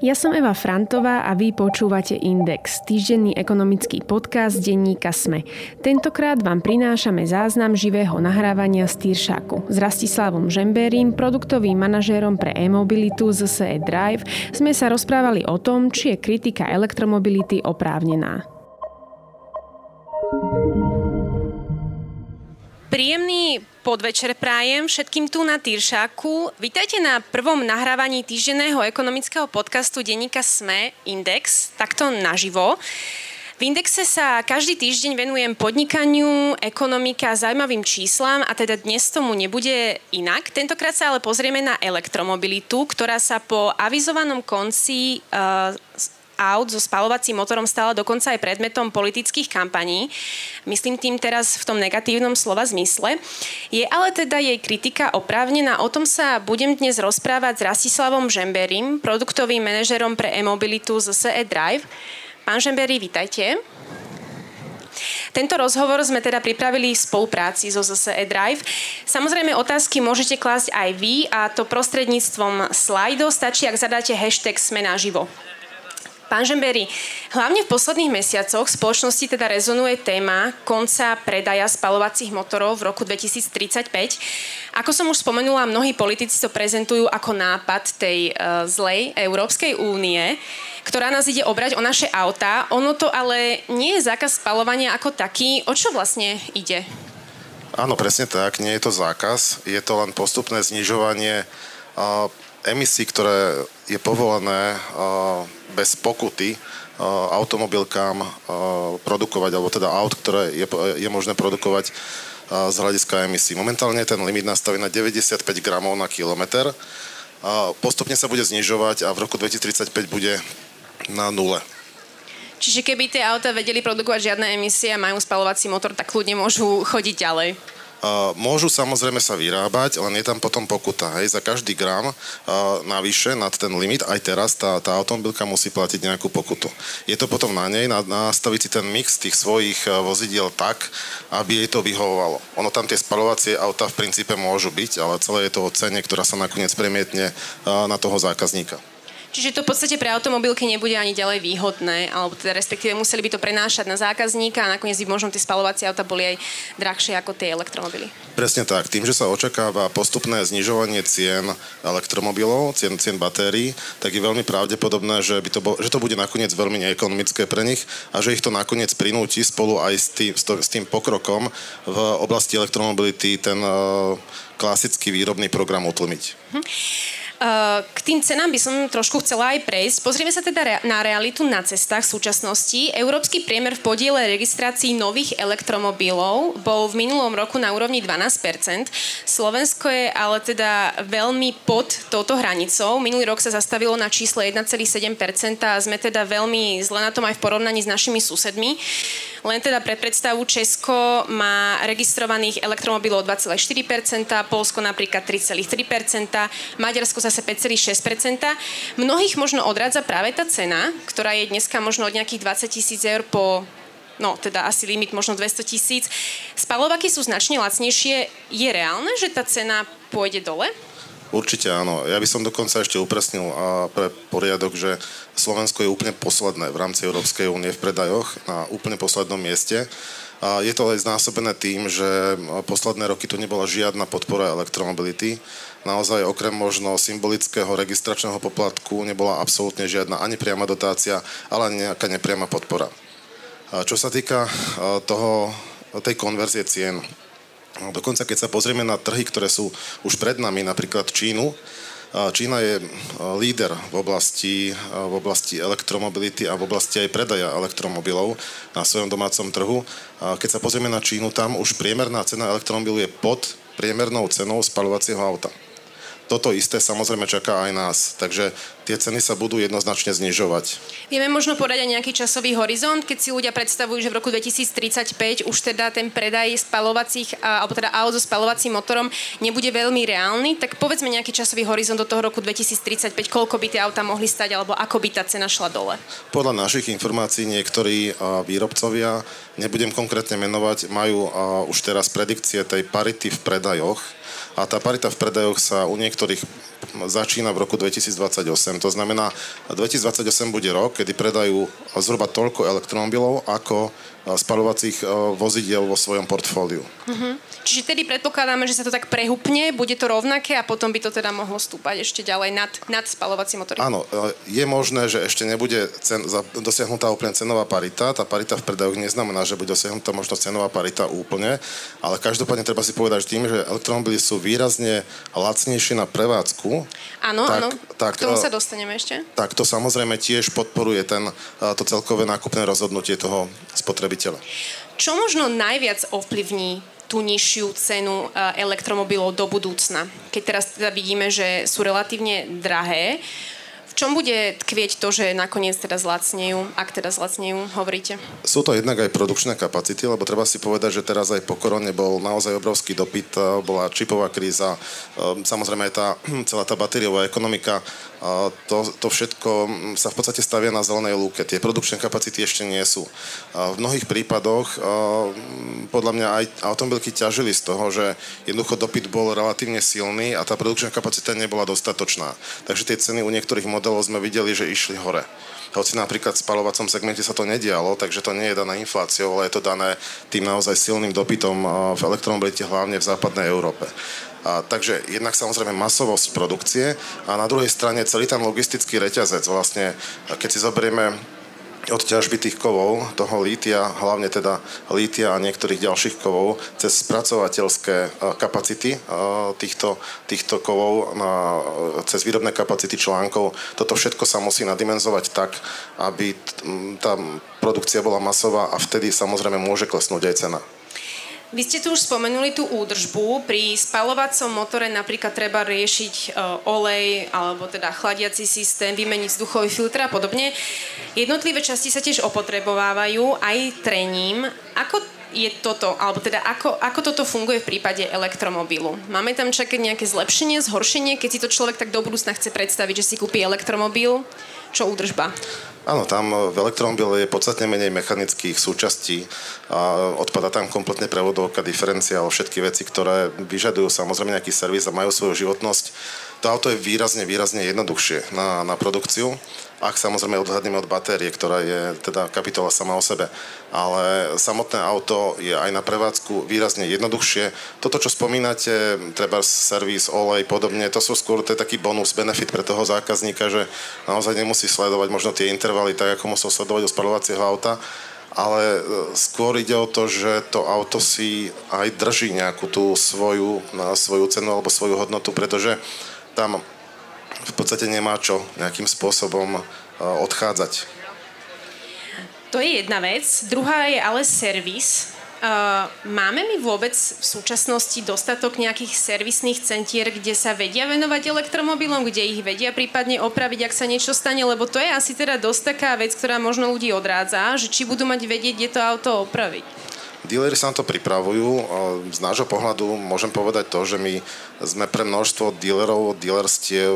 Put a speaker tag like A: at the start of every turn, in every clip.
A: Ja som Eva Frantová a vy počúvate Index, týždenný ekonomický podcast denníka SME. Tentokrát vám prinášame záznam živého nahrávania z Týršaku. S Rastislavom Žembérim, produktovým manažérom pre e-mobilitu z SE Drive, sme sa rozprávali o tom, či je kritika elektromobility oprávnená. Príjemný podvečer prajem všetkým tu na Týršaku. Vítajte na prvom nahrávaní týždenného ekonomického podcastu denníka SME Index, takto naživo. V Indexe sa každý týždeň venujem podnikaniu, ekonomika a zaujímavým číslam a teda dnes tomu nebude inak. Tentokrát sa ale pozrieme na elektromobilitu, ktorá sa po avizovanom konci uh, aut so spalovacím motorom stala dokonca aj predmetom politických kampaní. Myslím tým teraz v tom negatívnom slova zmysle. Je ale teda jej kritika oprávnená. O tom sa budem dnes rozprávať s Rastislavom Žemberim, produktovým manažerom pre e-mobilitu z SE Drive. Pán Žemberi, vítajte. Tento rozhovor sme teda pripravili v spolupráci so ZSE Drive. Samozrejme otázky môžete klásť aj vy a to prostredníctvom slajdov stačí, ak zadáte hashtag Sme naživo. Pán Žemberi, hlavne v posledných mesiacoch spoločnosti teda rezonuje téma konca predaja spalovacích motorov v roku 2035. Ako som už spomenula, mnohí politici to prezentujú ako nápad tej uh, zlej Európskej únie, ktorá nás ide obrať o naše autá. Ono to ale nie je zákaz spalovania ako taký. O čo vlastne ide?
B: Áno, presne tak. Nie je to zákaz. Je to len postupné znižovanie uh, emisí, ktoré je povolené uh, bez pokuty uh, automobilkám uh, produkovať, alebo teda aut, ktoré je, je možné produkovať z hľadiska emisí. Momentálne je ten limit nastavený na 95 gramov na kilometr. Postupne sa bude znižovať a v roku 2035 bude na nule.
A: Čiže keby tie auta vedeli produkovať žiadne emisie a majú spalovací motor, tak ľudia môžu chodiť ďalej.
B: Môžu samozrejme sa vyrábať, len je tam potom pokuta. Hej, za každý gram navyše nad ten limit, aj teraz tá, tá automobilka musí platiť nejakú pokutu. Je to potom na nej na, nastaviť si ten mix tých svojich uh, vozidiel tak, aby jej to vyhovovalo. Ono tam tie spalovacie auta v princípe môžu byť, ale celé je to o cene, ktorá sa nakoniec premietne na toho zákazníka.
A: Čiže to v podstate pre automobilky nebude ani ďalej výhodné, alebo teda respektíve museli by to prenášať na zákazníka a nakoniec by možno tie spalovacie auta boli aj drahšie ako tie elektromobily.
B: Presne tak. Tým, že sa očakáva postupné znižovanie cien elektromobilov, cien, cien batérií, tak je veľmi pravdepodobné, že, by to bol, že to bude nakoniec veľmi neekonomické pre nich a že ich to nakoniec prinúti spolu aj s tým, s tým pokrokom v oblasti elektromobility ten uh, klasický výrobný program utlmiť. Hm.
A: K tým cenám by som trošku chcela aj prejsť. Pozrieme sa teda na realitu na cestách v súčasnosti. Európsky priemer v podiele registrácií nových elektromobilov bol v minulom roku na úrovni 12%. Slovensko je ale teda veľmi pod touto hranicou. Minulý rok sa zastavilo na čísle 1,7% a sme teda veľmi zle na tom aj v porovnaní s našimi susedmi. Len teda pre predstavu Česko má registrovaných elektromobilov 2,4%, Polsko napríklad 3,3%, Maďarsko zase 5,6%. Mnohých možno odradza práve tá cena, ktorá je dneska možno od nejakých 20 tisíc eur po no teda asi limit možno 200 tisíc. Spalovaky sú značne lacnejšie. Je reálne, že tá cena pôjde dole?
B: Určite áno. Ja by som dokonca ešte upresnil a pre poriadok, že Slovensko je úplne posledné v rámci Európskej únie v predajoch na úplne poslednom mieste. A je to aj znásobené tým, že posledné roky tu nebola žiadna podpora elektromobility. Naozaj okrem možno symbolického registračného poplatku nebola absolútne žiadna ani priama dotácia, ale ani nejaká nepriama podpora. Čo sa týka toho, tej konverzie cien, dokonca keď sa pozrieme na trhy, ktoré sú už pred nami, napríklad Čínu, Čína je líder v oblasti, v oblasti elektromobility a v oblasti aj predaja elektromobilov na svojom domácom trhu. Keď sa pozrieme na Čínu, tam už priemerná cena elektromobilu je pod priemernou cenou spalovacieho auta toto isté samozrejme čaká aj nás. Takže tie ceny sa budú jednoznačne znižovať.
A: Vieme možno podať aj nejaký časový horizont, keď si ľudia predstavujú, že v roku 2035 už teda ten predaj spalovacích, alebo teda aut so spalovacím motorom nebude veľmi reálny, tak povedzme nejaký časový horizont do toho roku 2035, koľko by tie auta mohli stať, alebo ako by tá cena šla dole?
B: Podľa našich informácií niektorí výrobcovia, nebudem konkrétne menovať, majú už teraz predikcie tej parity v predajoch, a tá parita v predajoch sa u niektorých začína v roku 2028. To znamená, 2028 bude rok, kedy predajú zhruba toľko elektromobilov, ako spalovacích vozidiel vo svojom portfóliu. Uh-huh.
A: Čiže tedy predpokladáme, že sa to tak prehupne, bude to rovnaké a potom by to teda mohlo stúpať ešte ďalej nad, nad spalovací motory.
B: Áno, je možné, že ešte nebude cen, dosiahnutá úplne cenová parita. Tá parita v predajoch neznamená, že bude dosiahnutá možno cenová parita úplne, ale každopádne treba si povedať, že tým, že elektromobily sú výrazne lacnejšie na prevádzku.
A: Áno, tak, áno, tak, k tomu sa dostaneme ešte.
B: Tak to samozrejme tiež podporuje ten, to celkové nákupné rozhodnutie toho spotrebiteľa.
A: Čo možno najviac ovplyvní tú nižšiu cenu elektromobilov do budúcna? Keď teraz teda vidíme, že sú relatívne drahé, čom bude tkvieť to, že nakoniec teda zlacnejú, ak teda zlacnejú, hovoríte?
B: Sú to jednak aj produkčné kapacity, lebo treba si povedať, že teraz aj po korone bol naozaj obrovský dopyt, bola čipová kríza, samozrejme aj tá celá tá batériová ekonomika to, to všetko sa v podstate stavia na zelenej lúke. Tie produkčné kapacity ešte nie sú. V mnohých prípadoch podľa mňa aj automobilky ťažili z toho, že jednoducho dopyt bol relatívne silný a tá produkčná kapacita nebola dostatočná. Takže tie ceny u niektorých modelov sme videli, že išli hore. Hoci napríklad v spalovacom segmente sa to nedialo, takže to nie je dané infláciou, ale je to dané tým naozaj silným dopytom v elektromobilite, hlavne v západnej Európe. A, takže jednak samozrejme masovosť produkcie a na druhej strane celý ten logistický reťazec. Vlastne, keď si zoberieme od ťažby tých kovov, toho lítia, hlavne teda lítia a niektorých ďalších kovov, cez spracovateľské e, kapacity e, týchto, týchto kovov, na, cez výrobné kapacity článkov. Toto všetko sa musí nadimenzovať tak, aby tá produkcia bola masová a vtedy samozrejme môže klesnúť aj cena.
A: Vy ste tu už spomenuli tú údržbu. Pri spalovacom motore napríklad treba riešiť e, olej alebo teda chladiaci systém, vymeniť vzduchový filtr a podobne. Jednotlivé časti sa tiež opotrebovávajú aj trením. Ako je toto, alebo teda ako, ako toto funguje v prípade elektromobilu? Máme tam čakať nejaké zlepšenie, zhoršenie, keď si to človek tak do budúcna chce predstaviť, že si kúpi elektromobil? Čo údržba?
B: Áno, tam v elektromobile je podstatne menej mechanických súčastí a odpada tam kompletne prevodovka, diferenciál, všetky veci, ktoré vyžadujú samozrejme nejaký servis a majú svoju životnosť. To auto je výrazne, výrazne jednoduchšie na, na produkciu ak samozrejme odhľadneme od batérie, ktorá je teda kapitola sama o sebe. Ale samotné auto je aj na prevádzku výrazne jednoduchšie. Toto, čo spomínate, treba servis, olej, podobne, to sú skôr to je taký bonus, benefit pre toho zákazníka, že naozaj nemusí sledovať možno tie intervaly tak, ako musel sledovať u spalovacieho auta, ale e, skôr ide o to, že to auto si aj drží nejakú tú svoju, svoju cenu alebo svoju hodnotu, pretože tam v podstate nemá čo nejakým spôsobom e, odchádzať.
A: To je jedna vec. Druhá je ale servis. Uh, máme my vôbec v súčasnosti dostatok nejakých servisných centier, kde sa vedia venovať elektromobilom, kde ich vedia prípadne opraviť, ak sa niečo stane, lebo to je asi teda dosť taká vec, ktorá možno ľudí odrádza, že či budú mať vedieť, kde to auto opraviť.
B: Díleri sa na to pripravujú. Z nášho pohľadu môžem povedať to, že my sme pre množstvo dílerov, dílerstiev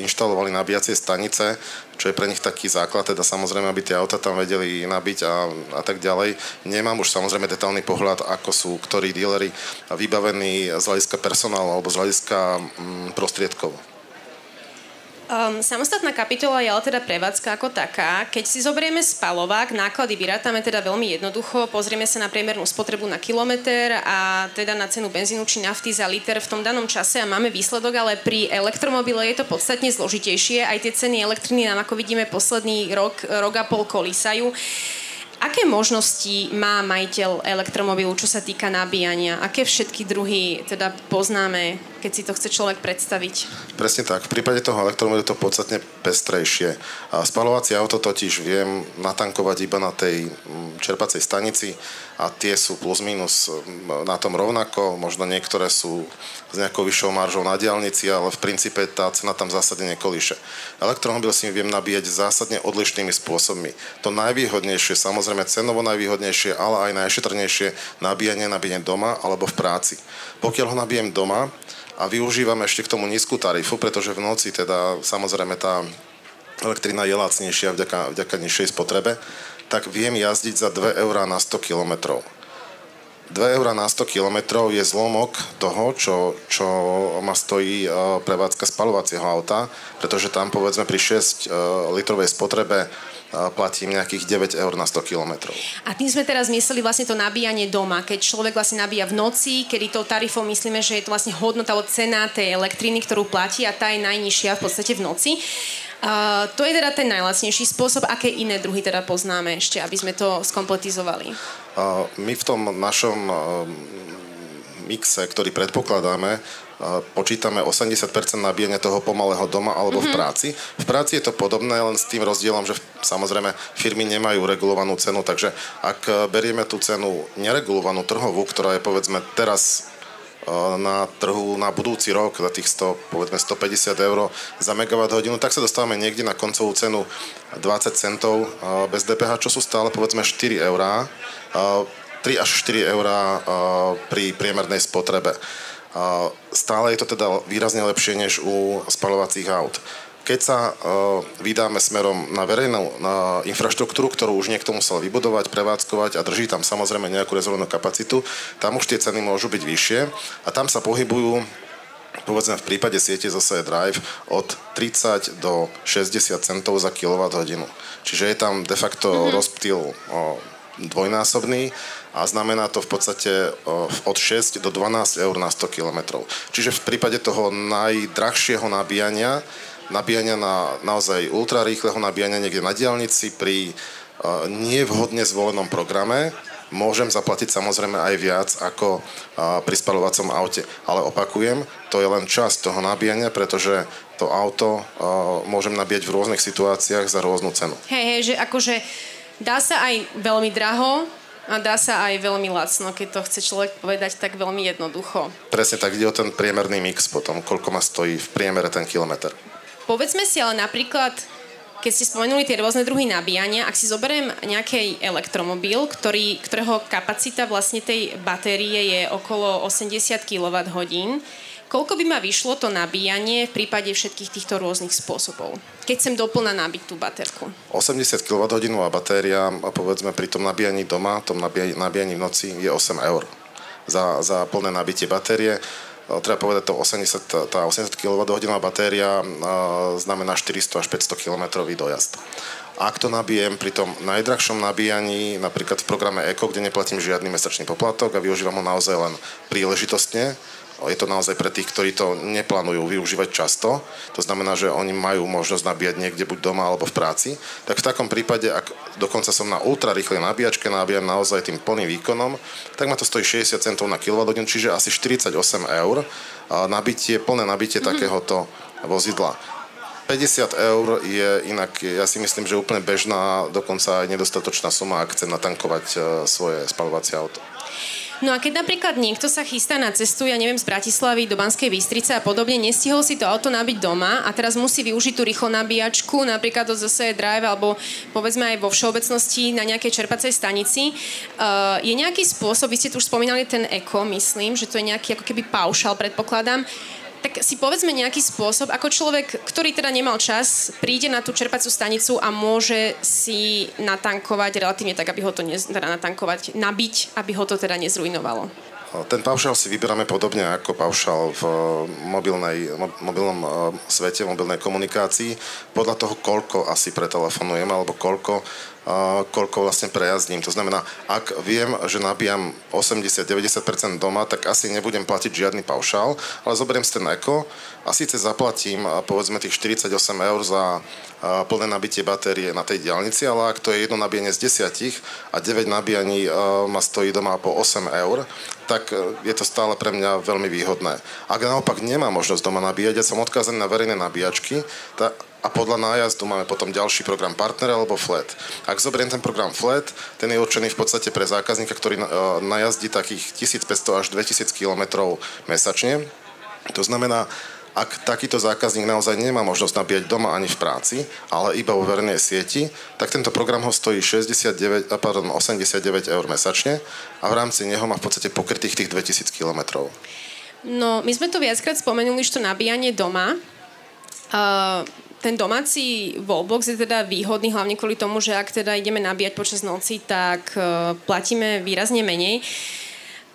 B: inštalovali nabíjacie stanice, čo je pre nich taký základ, teda samozrejme, aby tie auta tam vedeli nabiť a, a tak ďalej. Nemám už samozrejme detálny pohľad, ako sú ktorí díleri vybavení z hľadiska personálu alebo z hľadiska mm, prostriedkov.
A: Um, samostatná kapitola je ale teda prevádzka ako taká. Keď si zoberieme spalovák, náklady vyrátame teda veľmi jednoducho, pozrieme sa na priemernú spotrebu na kilometr a teda na cenu benzínu či nafty za liter v tom danom čase a máme výsledok, ale pri elektromobile je to podstatne zložitejšie. Aj tie ceny elektriny nám, ako vidíme, posledný rok, rok a pol kolísajú. Aké možnosti má majiteľ elektromobilu, čo sa týka nabíjania? Aké všetky druhy teda poznáme, keď si to chce človek predstaviť?
B: Presne tak. V prípade toho elektromobilu je to podstatne pestrejšie. A spalovacie auto totiž viem natankovať iba na tej mm, čerpacej stanici a tie sú plus minus mm, na tom rovnako. Možno niektoré sú s nejakou vyššou maržou na diálnici, ale v princípe tá cena tam zásadne nekolíše. Elektromobil si viem nabíjať zásadne odlišnými spôsobmi. To najvýhodnejšie, samozrejme cenovo najvýhodnejšie, ale aj najšetrnejšie nabíjanie nabíjanie doma alebo v práci. Pokiaľ ho nabijem doma a využívam ešte k tomu nízku tarifu, pretože v noci teda samozrejme tá elektrina je lacnejšia vďaka, vďaka nižšej spotrebe, tak viem jazdiť za 2 eurá na 100 kilometrov 2 eur na 100 km je zlomok toho, čo, čo ma stojí prevádzka spalovacieho auta, pretože tam povedzme pri 6 litrovej spotrebe platím nejakých 9 eur na 100 km.
A: A tým sme teraz mysleli vlastne to nabíjanie doma, keď človek vlastne nabíja v noci, kedy tou tarifou myslíme, že je to vlastne hodnota alebo cena tej elektriny, ktorú platí a tá je najnižšia v podstate v noci. Uh, to je teda ten najlacnejší spôsob. Aké iné druhy teda poznáme ešte, aby sme to skompletizovali?
B: Uh, my v tom našom uh, mixe, ktorý predpokladáme, počítame 80% nabíjania toho pomalého doma alebo mm-hmm. v mhm. práci. V práci je to podobné, len s tým rozdielom, že samozrejme firmy nemajú regulovanú cenu, takže ak e, berieme tú cenu neregulovanú trhovú, ktorá je povedzme teraz na trhu na budúci rok za tých 100, povedzme 150 eur za megawatt hodinu, tak sa dostávame niekde na koncovú cenu 20 centov e, bez DPH, čo sú stále povedzme 4 eurá. 3 až 4 eurá pri priemernej spotrebe. Stále je to teda výrazne lepšie než u spalovacích aut. Keď sa uh, vydáme smerom na verejnú na infraštruktúru, ktorú už niekto musel vybudovať, prevádzkovať a drží tam samozrejme nejakú rezervnú kapacitu, tam už tie ceny môžu byť vyššie a tam sa pohybujú povedzme v prípade siete zase Drive od 30 do 60 centov za kWh. Čiže je tam de facto mm-hmm. rozptýl dvojnásobný a znamená to v podstate od 6 do 12 eur na 100 km. Čiže v prípade toho najdrahšieho nabíjania, nabíjania na naozaj ultrarýchleho nabíjania niekde na diálnici pri nevhodne zvolenom programe, môžem zaplatiť samozrejme aj viac ako pri spalovacom aute. Ale opakujem, to je len časť toho nabíjania, pretože to auto môžem nabíjať v rôznych situáciách za rôznu cenu.
A: Hej, hej, že akože Dá sa aj veľmi draho a dá sa aj veľmi lacno, keď to chce človek povedať tak veľmi jednoducho.
B: Presne tak, ide o ten priemerný mix potom, koľko ma stojí v priemere ten kilometr.
A: Povedzme si ale napríklad, keď ste spomenuli tie rôzne druhy nabíjania, ak si zoberiem nejaký elektromobil, ktorý, ktorého kapacita vlastne tej batérie je okolo 80 kWh, Koľko by ma vyšlo to nabíjanie v prípade všetkých týchto rôznych spôsobov? Keď chcem doplna nabiť tú baterku.
B: 80 kWh batéria, povedzme pri tom nabíjaní doma, tom nabíjaní, nabíjaní v noci je 8 eur za, za plné nabitie batérie treba povedať, to 80, tá 80 kWh batéria znamená 400 až 500 km dojazd. Ak to nabijem pri tom najdrahšom nabíjaní, napríklad v programe ECO, kde neplatím žiadny mesačný poplatok a využívam ho naozaj len príležitostne, je to naozaj pre tých, ktorí to neplánujú využívať často. To znamená, že oni majú možnosť nabíjať niekde buď doma alebo v práci. Tak v takom prípade, ak dokonca som na ultra rýchlej nabíjačke, nabíjam naozaj tým plným výkonom, tak ma to stojí 60 centov na kWh, čiže asi 48 eur. Nabitie, plné nabitie mm-hmm. takéhoto vozidla. 50 eur je inak, ja si myslím, že úplne bežná, dokonca aj nedostatočná suma, ak chcem natankovať e, svoje spalovacie auto.
A: No a keď napríklad niekto sa chystá na cestu, ja neviem, z Bratislavy do Banskej Bystrice a podobne, nestihol si to auto nabiť doma a teraz musí využiť tú rýchlo nabíjačku, napríklad do zase Drive alebo povedzme aj vo všeobecnosti na nejakej čerpacej stanici. Uh, je nejaký spôsob, vy ste tu už spomínali ten eko, myslím, že to je nejaký ako keby paušal, predpokladám tak si povedzme nejaký spôsob, ako človek, ktorý teda nemal čas, príde na tú čerpacú stanicu a môže si natankovať relatívne tak, aby ho to ne, teda natankovať, nabiť, aby ho to teda nezrujnovalo.
B: Ten paušál si vyberáme podobne ako paušál v mobilnej, mobilnom e, svete, mobilnej komunikácii, podľa toho, koľko asi pretelefonujeme, alebo koľko koľko vlastne prejazdím. To znamená, ak viem, že nabíjam 80-90% doma, tak asi nebudem platiť žiadny paušál, ale zoberiem si ten eko a síce zaplatím povedzme tých 48 eur za plné nabitie batérie na tej diálnici, ale ak to je jedno nabíjanie z desiatich a 9 nabíjaní ma stojí doma po 8 eur, tak e, je to stále pre mňa veľmi výhodné. Ak naopak nemá možnosť doma nabíjať, ja som odkázaný na verejné nabíjačky, tá, a podľa nájazdu máme potom ďalší program partner alebo flat. Ak zoberiem ten program flat, ten je určený v podstate pre zákazníka, ktorý e, najazdí takých 1500 až 2000 km mesačne. To znamená, ak takýto zákazník naozaj nemá možnosť nabíjať doma ani v práci, ale iba vo verejnej sieti, tak tento program ho stojí 69, pardon, 89 eur mesačne a v rámci neho má v podstate pokrytých tých 2000 km.
A: No, my sme tu viackrát spomenuli, že to nabíjanie doma. Ten domáci wallbox je teda výhodný hlavne kvôli tomu, že ak teda ideme nabíjať počas noci, tak uh, platíme výrazne menej.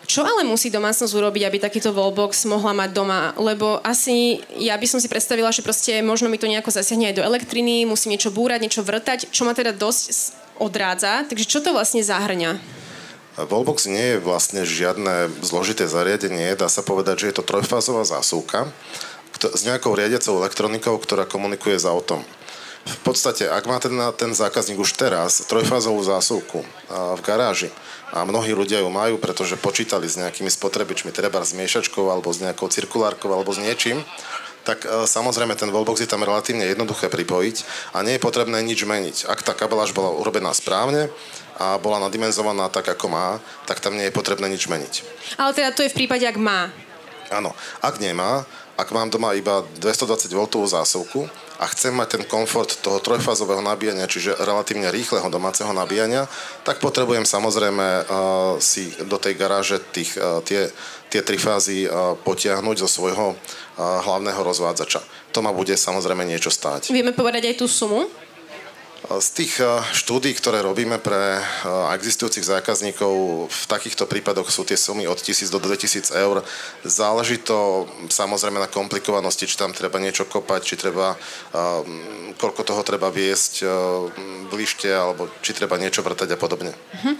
A: Čo ale musí domácnosť urobiť, aby takýto wallbox mohla mať doma? Lebo asi ja by som si predstavila, že proste možno mi to nejako zasiahne aj do elektriny, musím niečo búrať, niečo vrtať, čo ma teda dosť odrádza. Takže čo to vlastne zahrňa?
B: Wallbox nie je vlastne žiadne zložité zariadenie, dá sa povedať, že je to trojfázová zásuvka s nejakou riadiacou elektronikou, ktorá komunikuje s autom. V podstate, ak má ten, ten zákazník už teraz trojfázovú zásuvku v garáži, a mnohí ľudia ju majú, pretože počítali s nejakými spotrebičmi, treba s miešačkou alebo s nejakou cirkulárkou alebo s niečím, tak e, samozrejme ten wallbox je tam relatívne jednoduché pripojiť a nie je potrebné nič meniť. Ak tá kabeláž bola urobená správne a bola nadimenzovaná tak, ako má, tak tam nie je potrebné nič meniť.
A: Ale teda to je v prípade, ak má.
B: Áno. Ak nemá, ak mám doma iba 220 V zásuvku a chcem mať ten komfort toho trojfázového nabíjania, čiže relatívne rýchleho domáceho nabíjania, tak potrebujem samozrejme uh, si do tej garáže tých, uh, tie, tie tri fázy uh, potiahnuť zo svojho uh, hlavného rozvádzača. To ma bude samozrejme niečo stáť.
A: Vieme povedať aj tú sumu?
B: Z tých eh, štúdí, ktoré robíme pre eh, existujúcich zákazníkov, v takýchto prípadoch sú tie sumy od 1000 do 2000 eur. Záleží to samozrejme na komplikovanosti, či tam treba niečo kopať, či treba, eh, koľko toho treba viesť bližte, alebo či treba niečo vrtať a podobne. Uh-huh.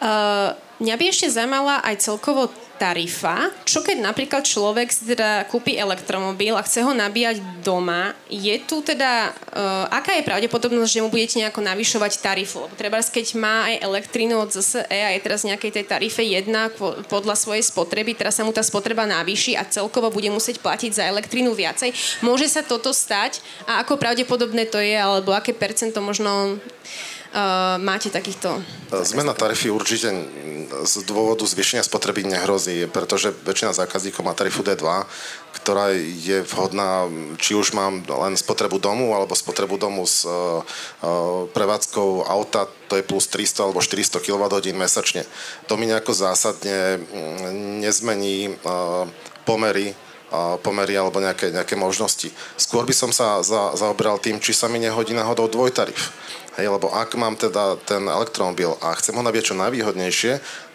A: Uh, mňa by ešte zaujímala aj celkovo tarifa. Čo keď napríklad človek si teda kúpi elektromobil a chce ho nabíjať doma, je tu teda, uh, aká je pravdepodobnosť, že mu budete nejako navyšovať tarifu? Lebo treba, keď má aj elektrínu od ZSE a je teraz nejakej tej tarife jedna podľa svojej spotreby, teraz sa mu tá spotreba navýši a celkovo bude musieť platiť za elektrínu viacej. Môže sa toto stať a ako pravdepodobné to je, alebo aké percento možno máte takýchto...
B: Zmena tarify určite z dôvodu zvýšenia spotreby nehrozí, pretože väčšina zákazníkov má tarifu D2, ktorá je vhodná, či už mám len spotrebu domu, alebo spotrebu domu s uh, prevádzkou auta, to je plus 300 alebo 400 kWh mesačne. To mi nejako zásadne mm, nezmení uh, pomery pomery alebo nejaké, nejaké možnosti. Skôr by som sa za, zaoberal tým, či sa mi nehodí náhodou dvojtarif. Hej, lebo ak mám teda ten elektromobil a chcem ho nabíjať čo najvýhodnejšie,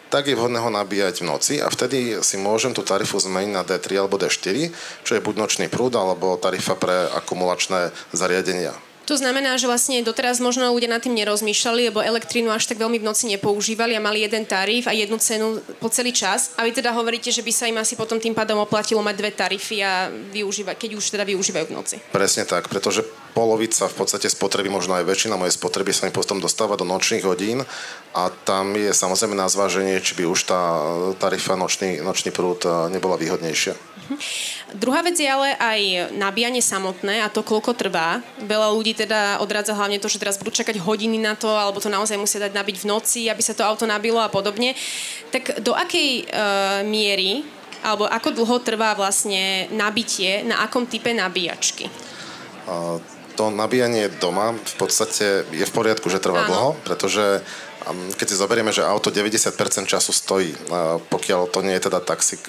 B: tak je vhodné ho nabíjať v noci a vtedy si môžem tú tarifu zmeniť na D3 alebo D4, čo je buď nočný prúd alebo tarifa pre akumulačné zariadenia.
A: To znamená, že vlastne doteraz možno ľudia nad tým nerozmýšľali, lebo elektrínu až tak veľmi v noci nepoužívali a mali jeden tarif a jednu cenu po celý čas. A vy teda hovoríte, že by sa im asi potom tým pádom oplatilo mať dve tarify a využívať, keď už teda využívajú v noci.
B: Presne tak, pretože polovica v podstate spotreby, možno aj väčšina mojej spotreby sa mi potom dostáva do nočných hodín a tam je samozrejme na zváženie, či by už tá tarifa nočný, nočný prúd eh, nebola výhodnejšia. Uh-huh.
A: Druhá vec je ale aj nabíjanie samotné a to, koľko trvá. Veľa ľudí teda odradza hlavne to, že teraz budú čakať hodiny na to, alebo to naozaj musia dať nabiť v noci, aby sa to auto nabilo a podobne. Tak do akej uh, miery alebo ako dlho trvá vlastne nabitie, na akom type nabíjačky?
B: Uh, to nabíjanie doma v podstate je v poriadku, že trvá Áno. dlho, pretože keď si zoberieme, že auto 90% času stojí, pokiaľ to nie je teda taxi,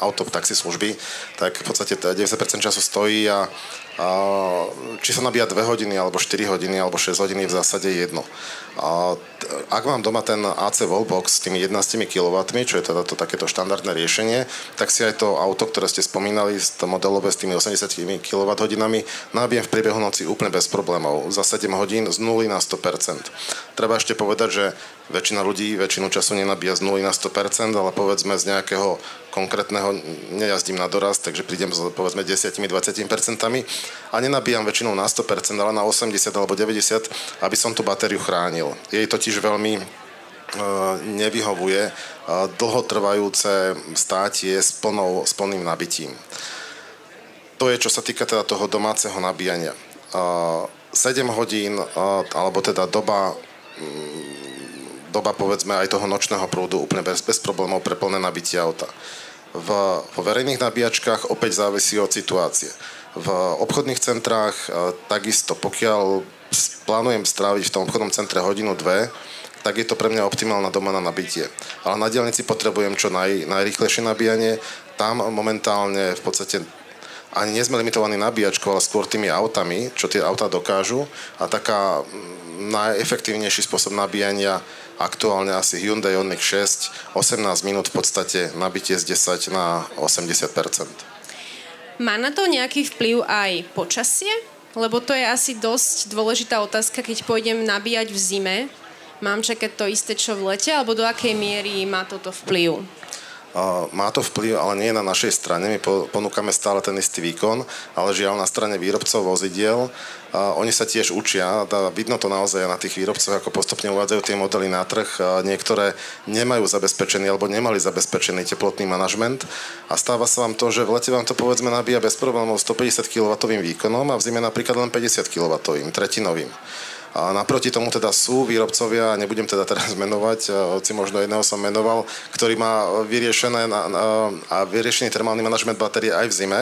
B: auto taxi služby, tak v podstate 90% času stojí a či sa nabíja 2 hodiny, alebo 4 hodiny, alebo 6 hodiny je v zásade jedno. A ak mám doma ten AC Wallbox s tými 11 kW, čo je teda to takéto štandardné riešenie, tak si aj to auto, ktoré ste spomínali, to modelové s tými 80 kWh, nabijem v priebehu noci úplne bez problémov. Za 7 hodín z 0 na 100%. Treba ešte povedať, že väčšina ľudí väčšinu času nenabíja z 0 na 100%, ale povedzme z nejakého konkrétneho nejazdím na doraz, takže prídem s povedzme 10-20% a nenabíjam väčšinou na 100%, ale na 80 alebo 90, aby som tú batériu chránil. Jej totiž veľmi e, nevyhovuje e, dlhotrvajúce státie s, plnou, s plným nabitím. To je, čo sa týka teda toho domáceho nabíjania. 7 e, hodín, alebo teda doba doba povedzme aj toho nočného prúdu úplne bez, bez problémov pre plné nabitie auta. V, vo verejných nabíjačkách opäť závisí od situácie. V obchodných centrách e, takisto, pokiaľ plánujem stráviť v tom obchodnom centre hodinu, dve, tak je to pre mňa optimálna doma na nabitie. Ale na dielnici potrebujem čo naj, najrýchlejšie nabíjanie. Tam momentálne v podstate ani nie sme limitovaní nabíjačkou, ale skôr tými autami, čo tie auta dokážu. A taká najefektívnejší spôsob nabíjania aktuálne asi Hyundai Ioniq 6, 18 minút v podstate nabitie z 10 na 80%.
A: Má na to nejaký vplyv aj počasie? Lebo to je asi dosť dôležitá otázka, keď pôjdem nabíjať v zime. Mám čakať to isté, čo v lete, alebo do akej miery má toto vplyv?
B: Má to vplyv, ale nie na našej strane. My ponúkame stále ten istý výkon, ale žiaľ na strane výrobcov vozidiel. Oni sa tiež učia, vidno to naozaj na tých výrobcoch, ako postupne uvádzajú tie modely na trh. Niektoré nemajú zabezpečený alebo nemali zabezpečený teplotný manažment a stáva sa vám to, že v lete vám to povedzme nabíja bez problémov 150 kW výkonom a v zime napríklad len 50 kW, tretinovým. A naproti tomu teda sú výrobcovia, nebudem teda teraz menovať, hoci možno jedného som menoval, ktorý má vyriešené na, na, a vyriešený termálny manažment batérie aj v zime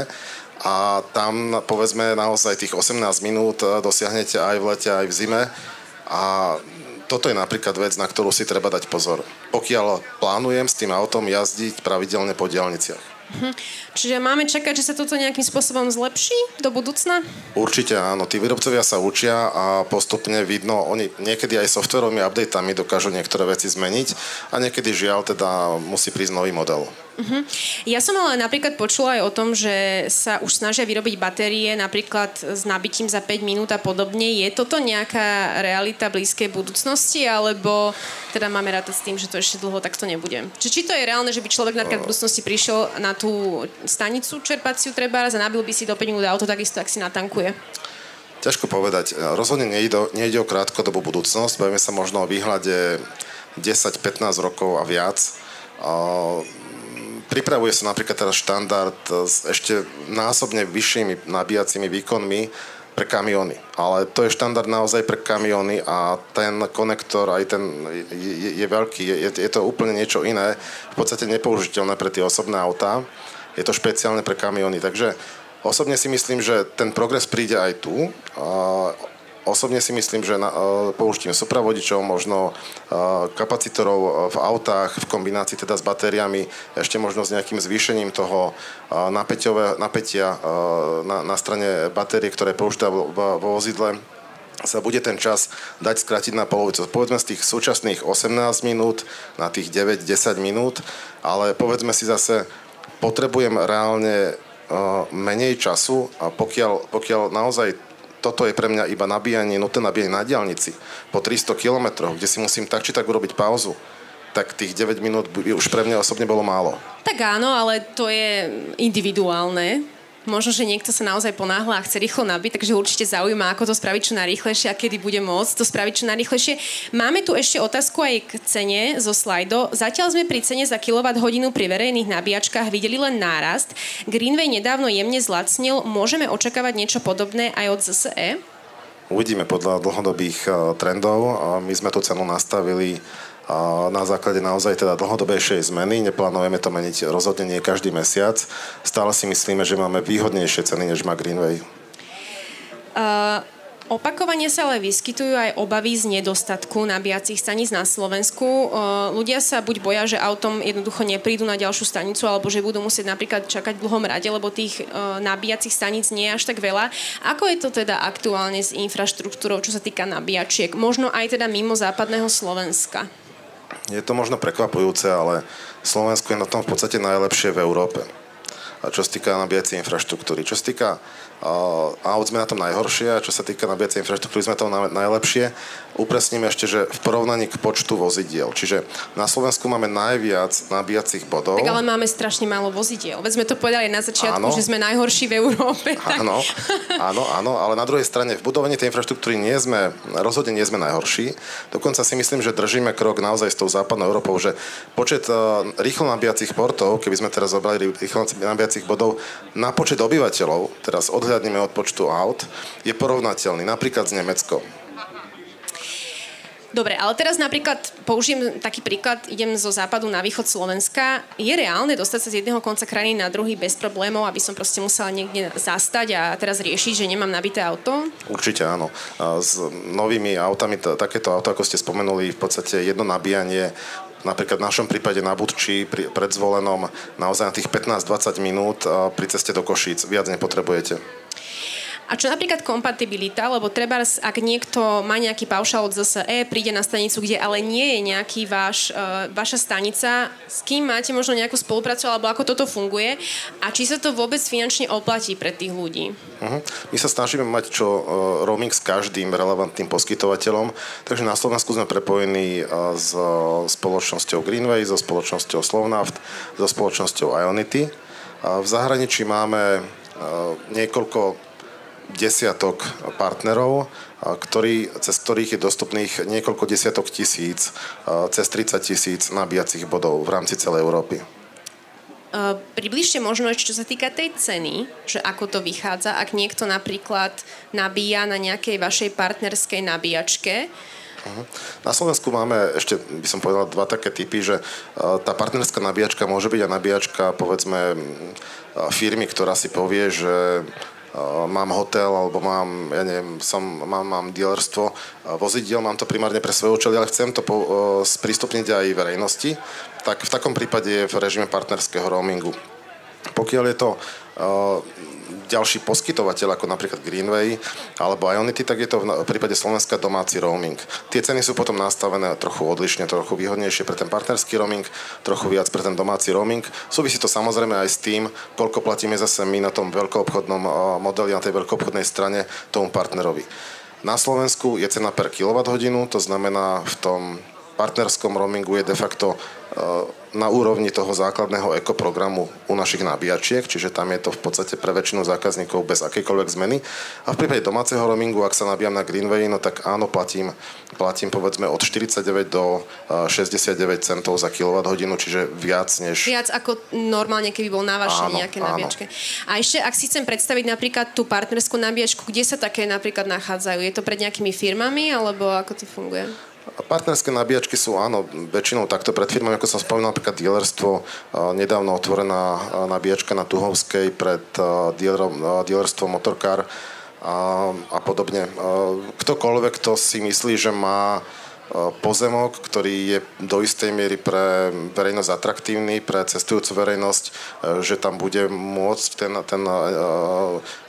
B: a tam povedzme naozaj tých 18 minút dosiahnete aj v lete, aj v zime a toto je napríklad vec, na ktorú si treba dať pozor. Pokiaľ plánujem s tým autom jazdiť pravidelne po diálniciach.
A: Mhm. Čiže máme čakať, že sa toto nejakým spôsobom zlepší do budúcna?
B: Určite áno. Tí výrobcovia sa učia a postupne vidno, oni niekedy aj softverovými updateami dokážu niektoré veci zmeniť a niekedy žiaľ teda musí prísť nový model.
A: Uh-huh. Ja som ale napríklad počula aj o tom, že sa už snažia vyrobiť batérie napríklad s nabitím za 5 minút a podobne. Je toto nejaká realita blízkej budúcnosti, alebo teda máme rátať s tým, že to ešte dlho takto nebude? Či, či to je reálne, že by človek napríklad v budúcnosti prišiel na tú stanicu čerpaciu treba a nabil by si do 5 minút auto takisto, ak si natankuje?
B: Ťažko povedať. Rozhodne nejde, nejde o krátkodobú budúcnosť. Bavíme sa možno o výhľade 10-15 rokov a viac pripravuje sa napríklad teraz štandard s ešte násobne vyššími nabíjacími výkonmi pre kamiony. Ale to je štandard naozaj pre kamiony a ten konektor aj ten je, je veľký, je, je to úplne niečo iné, v podstate nepoužiteľné pre tie osobné autá. Je to špeciálne pre kamiony, takže osobne si myslím, že ten progres príde aj tu. Osobne si myslím, že na, uh, použitím supravodičov, možno uh, kapacitorov v autách v kombinácii teda s batériami, ešte možno s nejakým zvýšením toho napätia na, na strane batérie, ktoré použitá vo, vo vozidle, sa bude ten čas dať skrátiť na polovicu. Povedzme z tých súčasných 18 minút na tých 9-10 minút, ale povedzme si zase, potrebujem reálne menej času a pokiaľ, pokiaľ naozaj toto je pre mňa iba nabíjanie, nutné nabíjanie na diálnici po 300 kilometroch, kde si musím tak či tak urobiť pauzu, tak tých 9 minút už pre mňa osobne bolo málo.
A: Tak áno, ale to je individuálne možno, že niekto sa naozaj ponáhla a chce rýchlo nabiť, takže určite zaujíma, ako to spraviť čo najrýchlejšie a kedy bude môcť to spraviť čo najrýchlejšie. Máme tu ešte otázku aj k cene zo slajdo. Zatiaľ sme pri cene za kWh pri verejných nabíjačkách videli len nárast. Greenway nedávno jemne zlacnil. Môžeme očakávať niečo podobné aj od ZSE?
B: Uvidíme podľa dlhodobých eh, trendov. My sme tú cenu nastavili na základe naozaj teda dlhodobejšej zmeny. Neplánujeme to meniť rozhodne nie každý mesiac. Stále si myslíme, že máme výhodnejšie ceny, než má Greenway.
A: Uh, Opakovane sa ale vyskytujú aj obavy z nedostatku nabíjacích staníc na Slovensku. Ľudia sa buď boja, že autom jednoducho neprídu na ďalšiu stanicu, alebo že budú musieť napríklad čakať v dlhom rade, lebo tých nabíjacích staníc nie je až tak veľa. Ako je to teda aktuálne s infraštruktúrou, čo sa týka nabíjačiek? Možno aj teda mimo západného Slovenska?
B: Je to možno prekvapujúce, ale Slovensko je na tom v podstate najlepšie v Európe. A čo sa týka nabíjacej infraštruktúry. Čo sa týka aut sme na tom najhoršie a čo sa týka nabíjacej infraštruktúry sme tom najlepšie. Upresníme ešte, že v porovnaní k počtu vozidiel. Čiže na Slovensku máme najviac nabíjacích bodov.
A: Tak ale máme strašne málo vozidiel. Veď sme to povedali na začiatku, áno. že sme najhorší v Európe.
B: Tak... Áno, áno, áno, ale na druhej strane v budovaní tej infraštruktúry nie sme, rozhodne nie sme najhorší. Dokonca si myslím, že držíme krok naozaj s tou západnou Európou, že počet uh, rýchlo nabíjacích portov, keby sme teraz zobrali rýchlo nabíjacích bodov, na počet obyvateľov, teraz odhľadíme odhľadneme od počtu aut, je porovnateľný napríklad s Nemeckom.
A: Dobre, ale teraz napríklad použijem taký príklad, idem zo západu na východ Slovenska. Je reálne dostať sa z jedného konca krajiny na druhý bez problémov, aby som proste musela niekde zastať a teraz riešiť, že nemám nabité auto?
B: Určite áno. S novými autami, takéto auto, ako ste spomenuli, v podstate jedno nabíjanie napríklad v našom prípade na Budči pri, pred zvolenom naozaj na tých 15-20 minút pri ceste do Košíc viac nepotrebujete.
A: A čo napríklad kompatibilita, lebo treba, ak niekto má nejaký paušal od ZSE, príde na stanicu, kde ale nie je nejaký váš, uh, vaša stanica, s kým máte možno nejakú spoluprácu, alebo ako toto funguje a či sa to vôbec finančne oplatí pre tých ľudí?
B: Uh-huh. My sa snažíme mať čo uh, roaming s každým relevantným poskytovateľom, takže na Slovensku sme prepojení uh, s spoločnosťou Greenway, so spoločnosťou Slovnaft, so spoločnosťou Ionity. V zahraničí máme niekoľko desiatok partnerov, ktorý, cez ktorých je dostupných niekoľko desiatok tisíc, cez 30 tisíc nabíjacích bodov v rámci celej Európy.
A: Približte možno ešte, čo sa týka tej ceny, že ako to vychádza, ak niekto napríklad nabíja na nejakej vašej partnerskej nabíjačke,
B: na Slovensku máme ešte, by som povedal, dva také typy, že tá partnerská nabíjačka môže byť aj nabíjačka, povedzme, firmy, ktorá si povie, že mám hotel alebo mám, ja neviem, som, mám, mám dealerstvo vozidiel, mám to primárne pre svoje účely, ale chcem to po, sprístupniť aj verejnosti, tak v takom prípade je v režime partnerského roamingu. Pokiaľ je to ďalší poskytovateľ, ako napríklad Greenway alebo Ionity, tak je to v prípade Slovenska domáci roaming. Tie ceny sú potom nastavené trochu odlišne, trochu výhodnejšie pre ten partnerský roaming, trochu viac pre ten domáci roaming. Súvisí to samozrejme aj s tým, koľko platíme zase my na tom veľkoobchodnom eh, modeli, na tej veľkoobchodnej strane tomu partnerovi. Na Slovensku je cena per kWh, to znamená v tom partnerskom roamingu je de facto e, na úrovni toho základného ekoprogramu u našich nabíjačiek, čiže tam je to v podstate pre väčšinu zákazníkov bez akejkoľvek zmeny. A v prípade domáceho roamingu, ak sa nabíjam na Greenway, no tak áno, platím, platím povedzme od 49 do 69 e, centov za kWh, čiže viac než...
A: Viac ako normálne, keby bol na vašej nejaké nabíjačke. A ešte, ak si chcem predstaviť napríklad tú partnerskú nabíjačku, kde sa také napríklad nachádzajú? Je to pred nejakými firmami, alebo ako to funguje?
B: Partnerské nabíjačky sú áno, väčšinou takto pred firmami, ako som spomínal, napríklad dealerstvo, nedávno otvorená nabíjačka na Tuhovskej pred dealerstvom Motorcar a, a podobne. Ktokoľvek, kto si myslí, že má pozemok, ktorý je do istej miery pre verejnosť atraktívny, pre cestujúcu verejnosť, e, že tam bude môcť ten, ten e,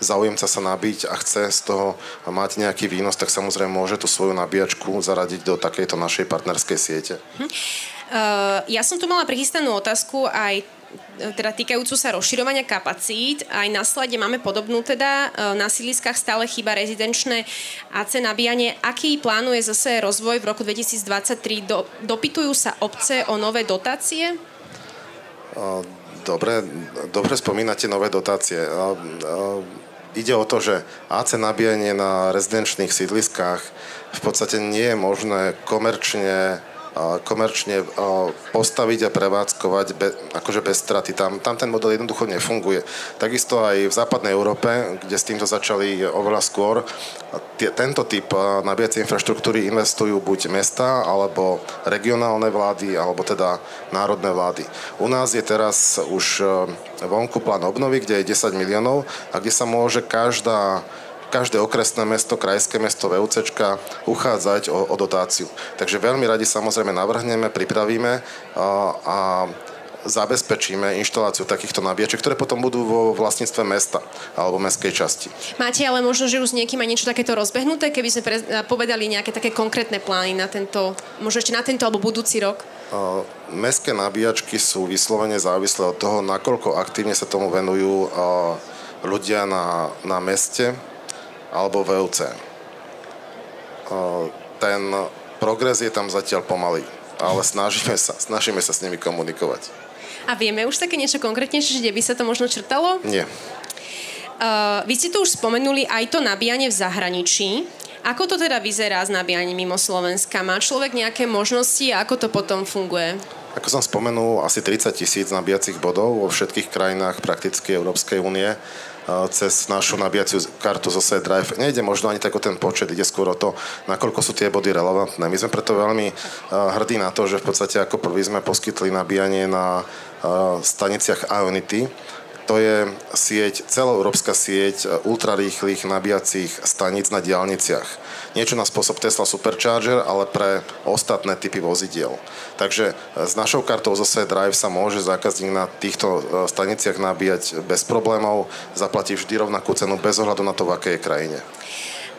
B: zaujemca sa nabiť a chce z toho mať nejaký výnos, tak samozrejme môže tú svoju nabíjačku zaradiť do takejto našej partnerskej siete.
A: Uh, ja som tu mala prichystanú otázku aj teda týkajúcu sa rozširovania kapacít. Aj na slade máme podobnú teda. E, na sídliskách stále chýba rezidenčné AC nabíjanie. Aký plánuje zase rozvoj v roku 2023? Do, dopytujú sa obce o nové dotácie?
B: Dobre, dobre spomínate nové dotácie. Ide o to, že AC nabíjanie na rezidenčných sídliskách v podstate nie je možné komerčne komerčne postaviť a prevádzkovať be, akože bez straty. Tam, tam ten model jednoducho nefunguje. Takisto aj v západnej Európe, kde s týmto začali oveľa skôr, tie, tento typ nabíjacej infraštruktúry investujú buď mesta, alebo regionálne vlády, alebo teda národné vlády. U nás je teraz už vonku plán obnovy, kde je 10 miliónov a kde sa môže každá každé okresné mesto, krajské mesto, VUCčka uchádzať o, o dotáciu. Takže veľmi radi samozrejme navrhneme, pripravíme a, a zabezpečíme inštaláciu takýchto nabíjačiek, ktoré potom budú vo vlastníctve mesta alebo mestskej časti.
A: Máte ale možno, že už s niekým aj niečo takéto rozbehnuté, keby sme pre, povedali nejaké také konkrétne plány na tento, možno ešte na tento alebo budúci rok? Uh,
B: mestské nabíjačky sú vyslovene závislé od toho, nakoľko aktívne sa tomu venujú uh, ľudia na, na meste, alebo VUC. Ten progres je tam zatiaľ pomalý, ale snažíme sa, snažíme sa s nimi komunikovať.
A: A vieme už také niečo konkrétnejšie, že kde by sa to možno črtalo?
B: Nie.
A: Uh, vy ste tu už spomenuli aj to nabíjanie v zahraničí. Ako to teda vyzerá s nabíjaním mimo Slovenska? Má človek nejaké možnosti a ako to potom funguje?
B: Ako som spomenul, asi 30 tisíc nabíjacích bodov vo všetkých krajinách prakticky Európskej únie cez našu nabíjaciu kartu zo Drive. Nejde možno ani tak o ten počet, ide skôr o to, nakoľko sú tie body relevantné. My sme preto veľmi hrdí na to, že v podstate ako prvý sme poskytli nabíjanie na staniciach Ionity, to je sieť, celoeurópska sieť ultrarýchlych nabíjacích staníc na diálniciach. Niečo na spôsob Tesla Supercharger, ale pre ostatné typy vozidiel. Takže s našou kartou zase Drive sa môže zákazník na týchto staniciach nabíjať bez problémov, zaplatí vždy rovnakú cenu bez ohľadu na to, v akej krajine.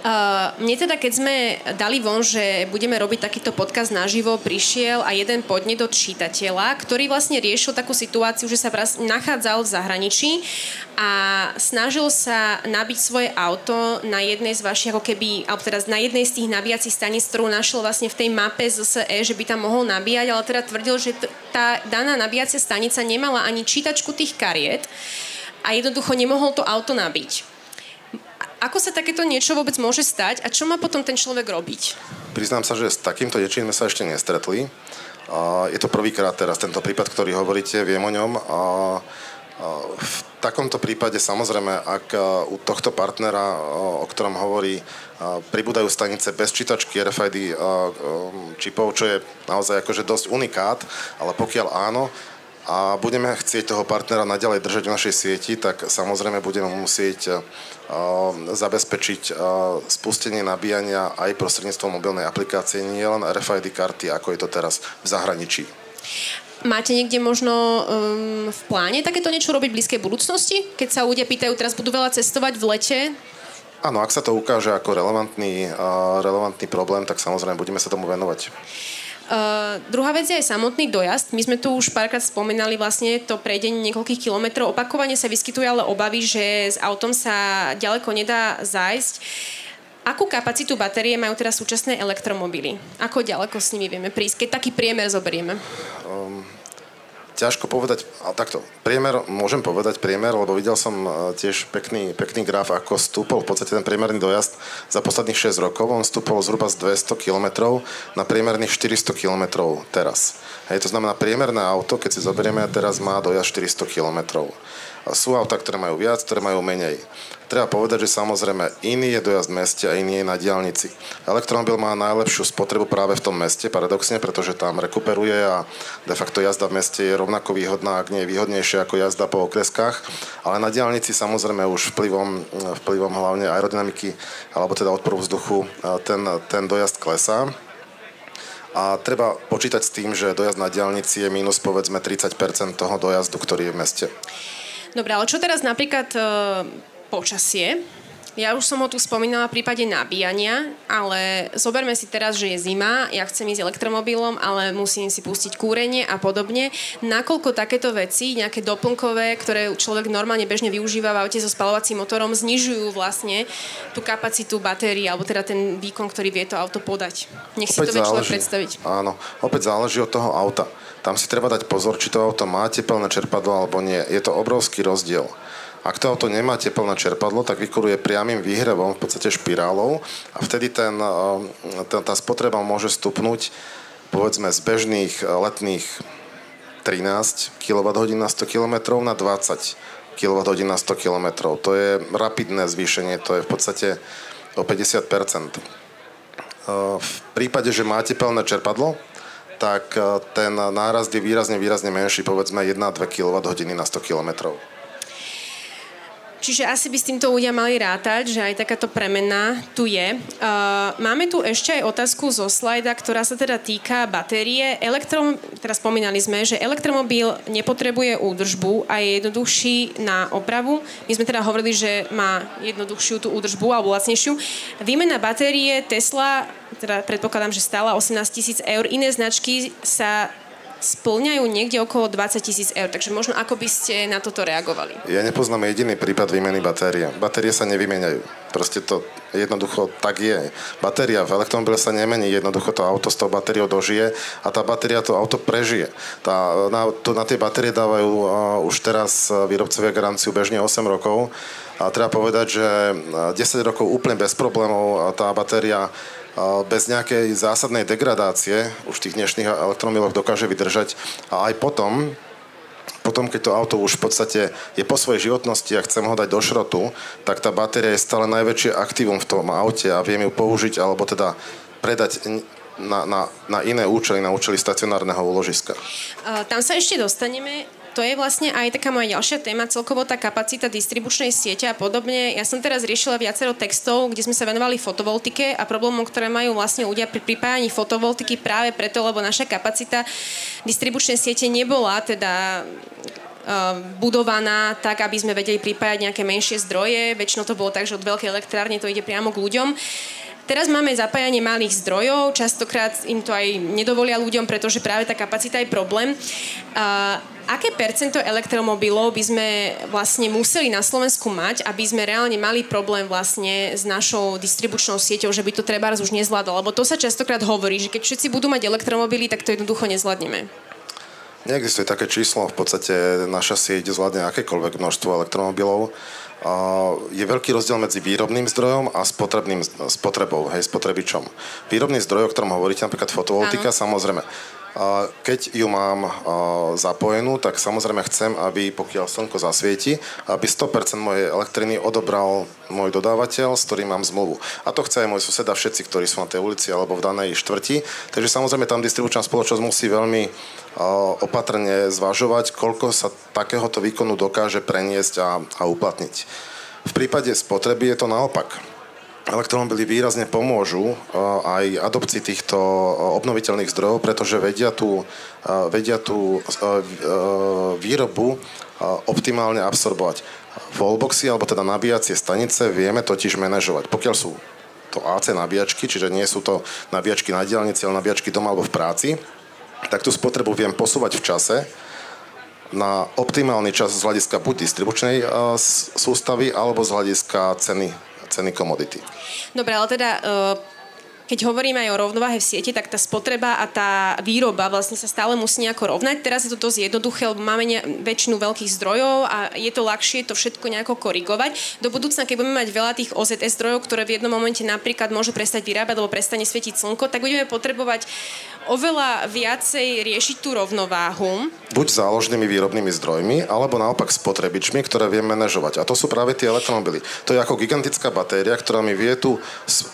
A: Uh, mne teda, keď sme dali von, že budeme robiť takýto podcast naživo, prišiel a jeden podnet od čítateľa, ktorý vlastne riešil takú situáciu, že sa nachádzal v zahraničí a snažil sa nabiť svoje auto na jednej z vašich, ako keby, alebo teraz na jednej z tých nabíjacích staníc, ktorú našiel vlastne v tej mape ZSE, že by tam mohol nabíjať, ale teda tvrdil, že t- tá daná nabíjacia stanica nemala ani čítačku tých kariet a jednoducho nemohol to auto nabiť. Ako sa takéto niečo vôbec môže stať a čo má potom ten človek robiť?
B: Priznám sa, že s takýmto niečím sme sa ešte nestretli. Je to prvýkrát teraz tento prípad, ktorý hovoríte, viem o ňom. V takomto prípade samozrejme, ak u tohto partnera, o ktorom hovorí, pribúdajú stanice bez čítačky RFID čipov, čo je naozaj akože dosť unikát, ale pokiaľ áno, a budeme chcieť toho partnera naďalej držať v našej sieti, tak samozrejme budeme musieť zabezpečiť spustenie nabíjania aj prostredníctvom mobilnej aplikácie, nie len RFID karty, ako je to teraz v zahraničí.
A: Máte niekde možno um, v pláne takéto niečo robiť v blízkej budúcnosti? Keď sa ľudia pýtajú, teraz budú veľa cestovať v lete,
B: Áno, ak sa to ukáže ako relevantný, uh, relevantný problém, tak samozrejme budeme sa tomu venovať.
A: Uh, druhá vec je aj samotný dojazd. My sme tu už párkrát spomínali vlastne to prejdenie niekoľkých kilometrov. Opakovane sa vyskytuje ale obavy, že s autom sa ďaleko nedá zájsť. Akú kapacitu batérie majú teraz súčasné elektromobily? Ako ďaleko s nimi vieme prísť, keď taký priemer zoberieme? Um,
B: ťažko povedať, ale takto, priemer, môžem povedať priemer, lebo videl som e, tiež pekný, pekný graf, ako stúpol v podstate ten priemerný dojazd za posledných 6 rokov. On stúpol zhruba z 200 km na priemerných 400 km teraz. Hej, to znamená, priemerné auto, keď si zoberieme, teraz má dojazd 400 km. Sú auta, ktoré majú viac, ktoré majú menej. Treba povedať, že samozrejme iný je dojazd v meste a iný je na diálnici. Elektromobil má najlepšiu spotrebu práve v tom meste, paradoxne, pretože tam rekuperuje a de facto jazda v meste je rovnako výhodná, ak nie je výhodnejšia ako jazda po okreskách. Ale na diálnici samozrejme už vplyvom, vplyvom hlavne aerodynamiky alebo teda odporu vzduchu ten, ten dojazd klesá. A treba počítať s tým, že dojazd na diálnici je minus povedzme 30% toho dojazdu, ktorý je v meste.
A: Dobre, ale čo teraz napríklad e, počasie? Ja už som ho tu spomínala v prípade nabíjania, ale zoberme si teraz, že je zima, ja chcem ísť elektromobilom, ale musím si pustiť kúrenie a podobne. Nakoľko takéto veci, nejaké doplnkové, ktoré človek normálne bežne využíva v aute so spalovacím motorom, znižujú vlastne tú kapacitu batérií, alebo teda ten výkon, ktorý vie to auto podať. Nech si opäť to vie človek predstaviť.
B: Áno, opäť záleží od toho auta. Tam si treba dať pozor, či to auto má tepelné čerpadlo alebo nie. Je to obrovský rozdiel. Ak to auto nemá teplné čerpadlo, tak vykuruje priamým výhrevom, v podstate špirálou a vtedy ten, eh, ten, tá spotreba môže stupnúť povedzme z bežných eh, letných 13 kWh na 100 km na 20 kWh na 100 km. To je rapidné zvýšenie, to je v podstate o 50 eh, V prípade, že má tepelné čerpadlo, tak ten nárast je výrazne, výrazne menší, povedzme 1-2 kWh na 100 km.
A: Čiže asi by s týmto ľudia mali rátať, že aj takáto premena tu je. Uh, máme tu ešte aj otázku zo slajda, ktorá sa teda týka batérie. Elektrom, teraz spomínali sme, že elektromobil nepotrebuje údržbu a je jednoduchší na opravu. My sme teda hovorili, že má jednoduchšiu tú údržbu alebo lacnejšiu. Výmena batérie Tesla, teda predpokladám, že stála 18 tisíc eur. Iné značky sa splňajú niekde okolo 20 tisíc eur. Takže možno ako by ste na toto reagovali?
B: Ja nepoznám jediný prípad výmeny batérie. Batérie sa nevymeniajú. Proste to jednoducho tak je. Batéria v elektromobile sa nemení, jednoducho to auto s tou batériou dožije a tá batéria to auto prežije. Tá, na, to, na tie batérie dávajú uh, už teraz výrobcovia garanciu bežne 8 rokov a treba povedať, že 10 rokov úplne bez problémov tá batéria bez nejakej zásadnej degradácie už tých dnešných elektromobiloch dokáže vydržať a aj potom, potom, keď to auto už v podstate je po svojej životnosti a chcem ho dať do šrotu, tak tá batéria je stále najväčšie aktívum v tom aute a viem ju použiť alebo teda predať na, na, na iné účely, na účely stacionárneho úložiska.
A: Tam sa ešte dostaneme to je vlastne aj taká moja ďalšia téma, celkovo tá kapacita distribučnej siete a podobne. Ja som teraz riešila viacero textov, kde sme sa venovali fotovoltike a problémom, ktoré majú vlastne ľudia pri pripájaní fotovoltiky práve preto, lebo naša kapacita distribučnej siete nebola teda budovaná tak, aby sme vedeli pripájať nejaké menšie zdroje. Väčšinou to bolo tak, že od veľkej elektrárne to ide priamo k ľuďom. Teraz máme zapájanie malých zdrojov, častokrát im to aj nedovolia ľuďom, pretože práve tá kapacita je problém. Aké percento elektromobilov by sme vlastne museli na Slovensku mať, aby sme reálne mali problém vlastne s našou distribučnou sieťou, že by to treba už nezvládol? Lebo to sa častokrát hovorí, že keď všetci budú mať elektromobily, tak to jednoducho nezvládneme.
B: Neexistuje také číslo, v podstate naša sieť zvládne akékoľvek množstvo elektromobilov je veľký rozdiel medzi výrobným zdrojom a spotrebným, spotrebou, hej, spotrebičom. Výrobný zdroj, o ktorom hovoríte, napríklad fotovoltika, Áno. samozrejme, keď ju mám zapojenú, tak samozrejme chcem, aby pokiaľ slnko zasvieti, aby 100% mojej elektriny odobral môj dodávateľ, s ktorým mám zmluvu. A to chce aj môj suseda, všetci, ktorí sú na tej ulici alebo v danej štvrti. Takže samozrejme tam distribučná spoločnosť musí veľmi opatrne zvažovať, koľko sa takéhoto výkonu dokáže preniesť a, a uplatniť. V prípade spotreby je to naopak elektromobily výrazne pomôžu aj adopcii týchto obnoviteľných zdrojov, pretože vedia tú, vedia tú výrobu optimálne absorbovať. Wallboxy, alebo teda nabíjacie stanice vieme totiž manažovať. Pokiaľ sú to AC nabíjačky, čiže nie sú to nabíjačky na diálnici, ale nabíjačky doma alebo v práci, tak tú spotrebu viem posúvať v čase na optimálny čas z hľadiska buď distribučnej sústavy alebo z hľadiska ceny, ceny komodity.
A: Dobre, ale teda uh keď hovoríme aj o rovnováhe v sieti, tak tá spotreba a tá výroba vlastne sa stále musí nejako rovnať. Teraz je to dosť jednoduché, lebo máme ne- väčšinu veľkých zdrojov a je to ľahšie to všetko nejako korigovať. Do budúcna, keď budeme mať veľa tých OZS zdrojov, ktoré v jednom momente napríklad môžu prestať vyrábať, alebo prestane svietiť slnko, tak budeme potrebovať oveľa viacej riešiť tú rovnováhu.
B: Buď záložnými výrobnými zdrojmi, alebo naopak spotrebičmi, ktoré viem manažovať. A to sú práve tie elektromobily. To je ako gigantická batéria, ktorá mi vie tú,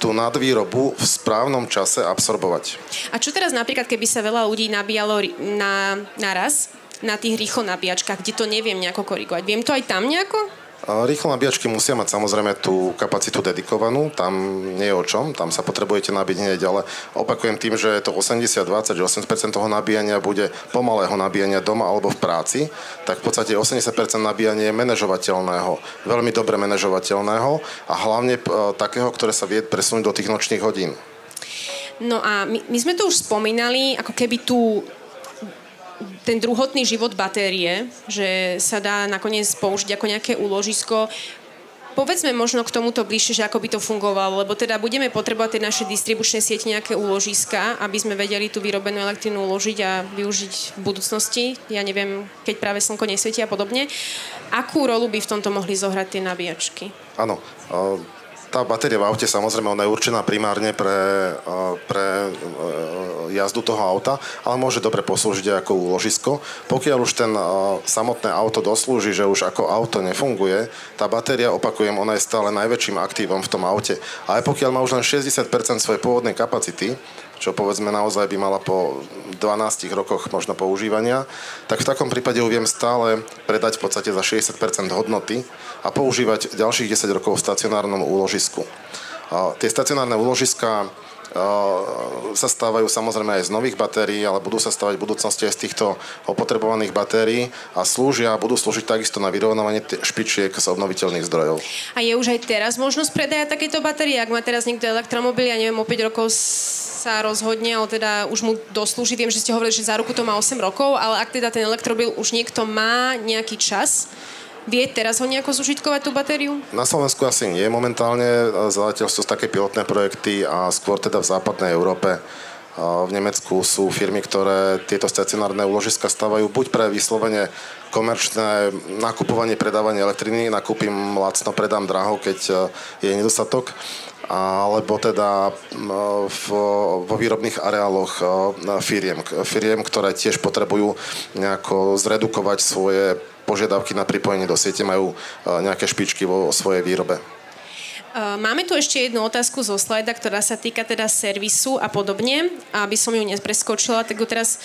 B: tú nadvýrobu v správnom čase absorbovať.
A: A čo teraz napríklad, keby sa veľa ľudí nabíjalo na, naraz na tých rýchlo nabíjačkách, kde to neviem nejako korigovať? Viem to aj tam nejako?
B: Rýchlo nabíjačky musia mať samozrejme tú kapacitu dedikovanú, tam nie je o čom, tam sa potrebujete nabiť hneď, ale opakujem tým, že to 80-20, že 80% toho nabíjania bude pomalého nabíjania doma alebo v práci, tak v podstate 80% nabíjania je manažovateľného, veľmi dobre manažovateľného a hlavne takého, ktoré sa vie presunúť do tých nočných hodín.
A: No a my, my sme tu už spomínali, ako keby tú ten druhotný život batérie, že sa dá nakoniec použiť ako nejaké úložisko. Povedzme možno k tomuto bližšie, že ako by to fungovalo, lebo teda budeme potrebovať tie naše distribučné siete nejaké úložiska, aby sme vedeli tú vyrobenú elektrínu uložiť a využiť v budúcnosti. Ja neviem, keď práve slnko nesvieti a podobne. Akú rolu by v tomto mohli zohrať tie nabíjačky?
B: Áno, tá batéria v aute, samozrejme, ona je určená primárne pre, pre jazdu toho auta, ale môže dobre poslúžiť ako úložisko. Pokiaľ už ten samotné auto doslúži, že už ako auto nefunguje, tá batéria, opakujem, ona je stále najväčším aktívom v tom aute. A aj pokiaľ má už len 60% svojej pôvodnej kapacity, čo povedzme naozaj by mala po 12 rokoch možno používania, tak v takom prípade ju viem stále predať v podstate za 60% hodnoty a používať ďalších 10 rokov v stacionárnom úložisku. Tie stacionárne úložiska sa stávajú samozrejme aj z nových batérií, ale budú sa stávať v budúcnosti aj z týchto opotrebovaných batérií a slúžia, budú slúžiť takisto na vyrovnávanie špičiek z obnoviteľných zdrojov.
A: A je už aj teraz možnosť predaja takéto batérie? Ak má teraz niekto elektromobil, ja neviem, o 5 rokov sa rozhodne, ale teda už mu doslúži. Viem, že ste hovorili, že za ruku to má 8 rokov, ale ak teda ten elektromobil už niekto má nejaký čas, Vie teraz ho nejako zužitkovať tú batériu?
B: Na Slovensku asi nie momentálne. Zatiaľ sú také pilotné projekty a skôr teda v západnej Európe v Nemecku sú firmy, ktoré tieto stacionárne úložiska stavajú buď pre vyslovene komerčné nakupovanie, predávanie elektriny, nakúpim lacno, predám draho, keď je nedostatok, alebo teda v, vo výrobných areáloch firiem, firiem, ktoré tiež potrebujú nejako zredukovať svoje požiadavky na pripojenie do siete, majú e, nejaké špičky vo svojej výrobe. E,
A: máme tu ešte jednu otázku zo slajda, ktorá sa týka teda servisu a podobne. Aby som ju nepreskočila, tak ju teraz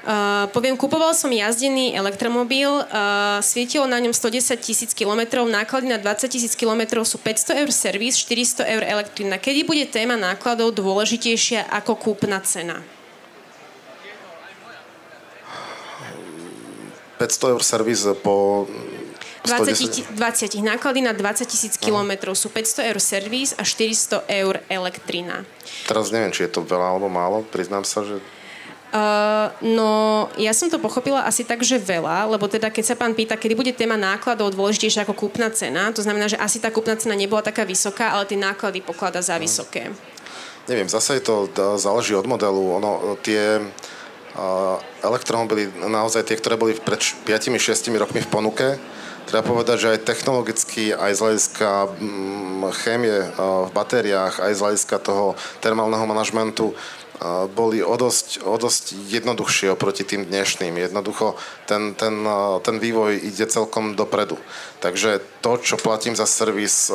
A: Uh, poviem, kupoval som jazdený elektromobil, uh, svietilo na ňom 110 tisíc kilometrov, náklady na 20 tisíc kilometrov sú 500 eur servis, 400 eur elektrina. Kedy bude téma nákladov dôležitejšia ako kúpna cena?
B: 500 eur servis po
A: 20, 20 náklady na 20 tisíc kilometrov sú 500 eur servis a 400 eur elektrina.
B: Teraz neviem, či je to veľa alebo málo, priznám sa, že
A: Uh, no, ja som to pochopila asi tak, že veľa, lebo teda keď sa pán pýta, kedy bude téma nákladov dôležitejšia ako kúpna cena, to znamená, že asi tá kúpna cena nebola taká vysoká, ale tie náklady poklada za vysoké.
B: Neviem, zase je to záleží od modelu. Ono, tie uh, elektromobily, naozaj tie, ktoré boli pred 5-6 rokmi v ponuke, treba povedať, že aj technologicky, aj z hľadiska mm, chémie v batériách, aj z hľadiska toho termálneho manažmentu boli o dosť, o dosť jednoduchšie oproti tým dnešným. Jednoducho ten, ten, ten vývoj ide celkom dopredu. Takže to, čo platím za servis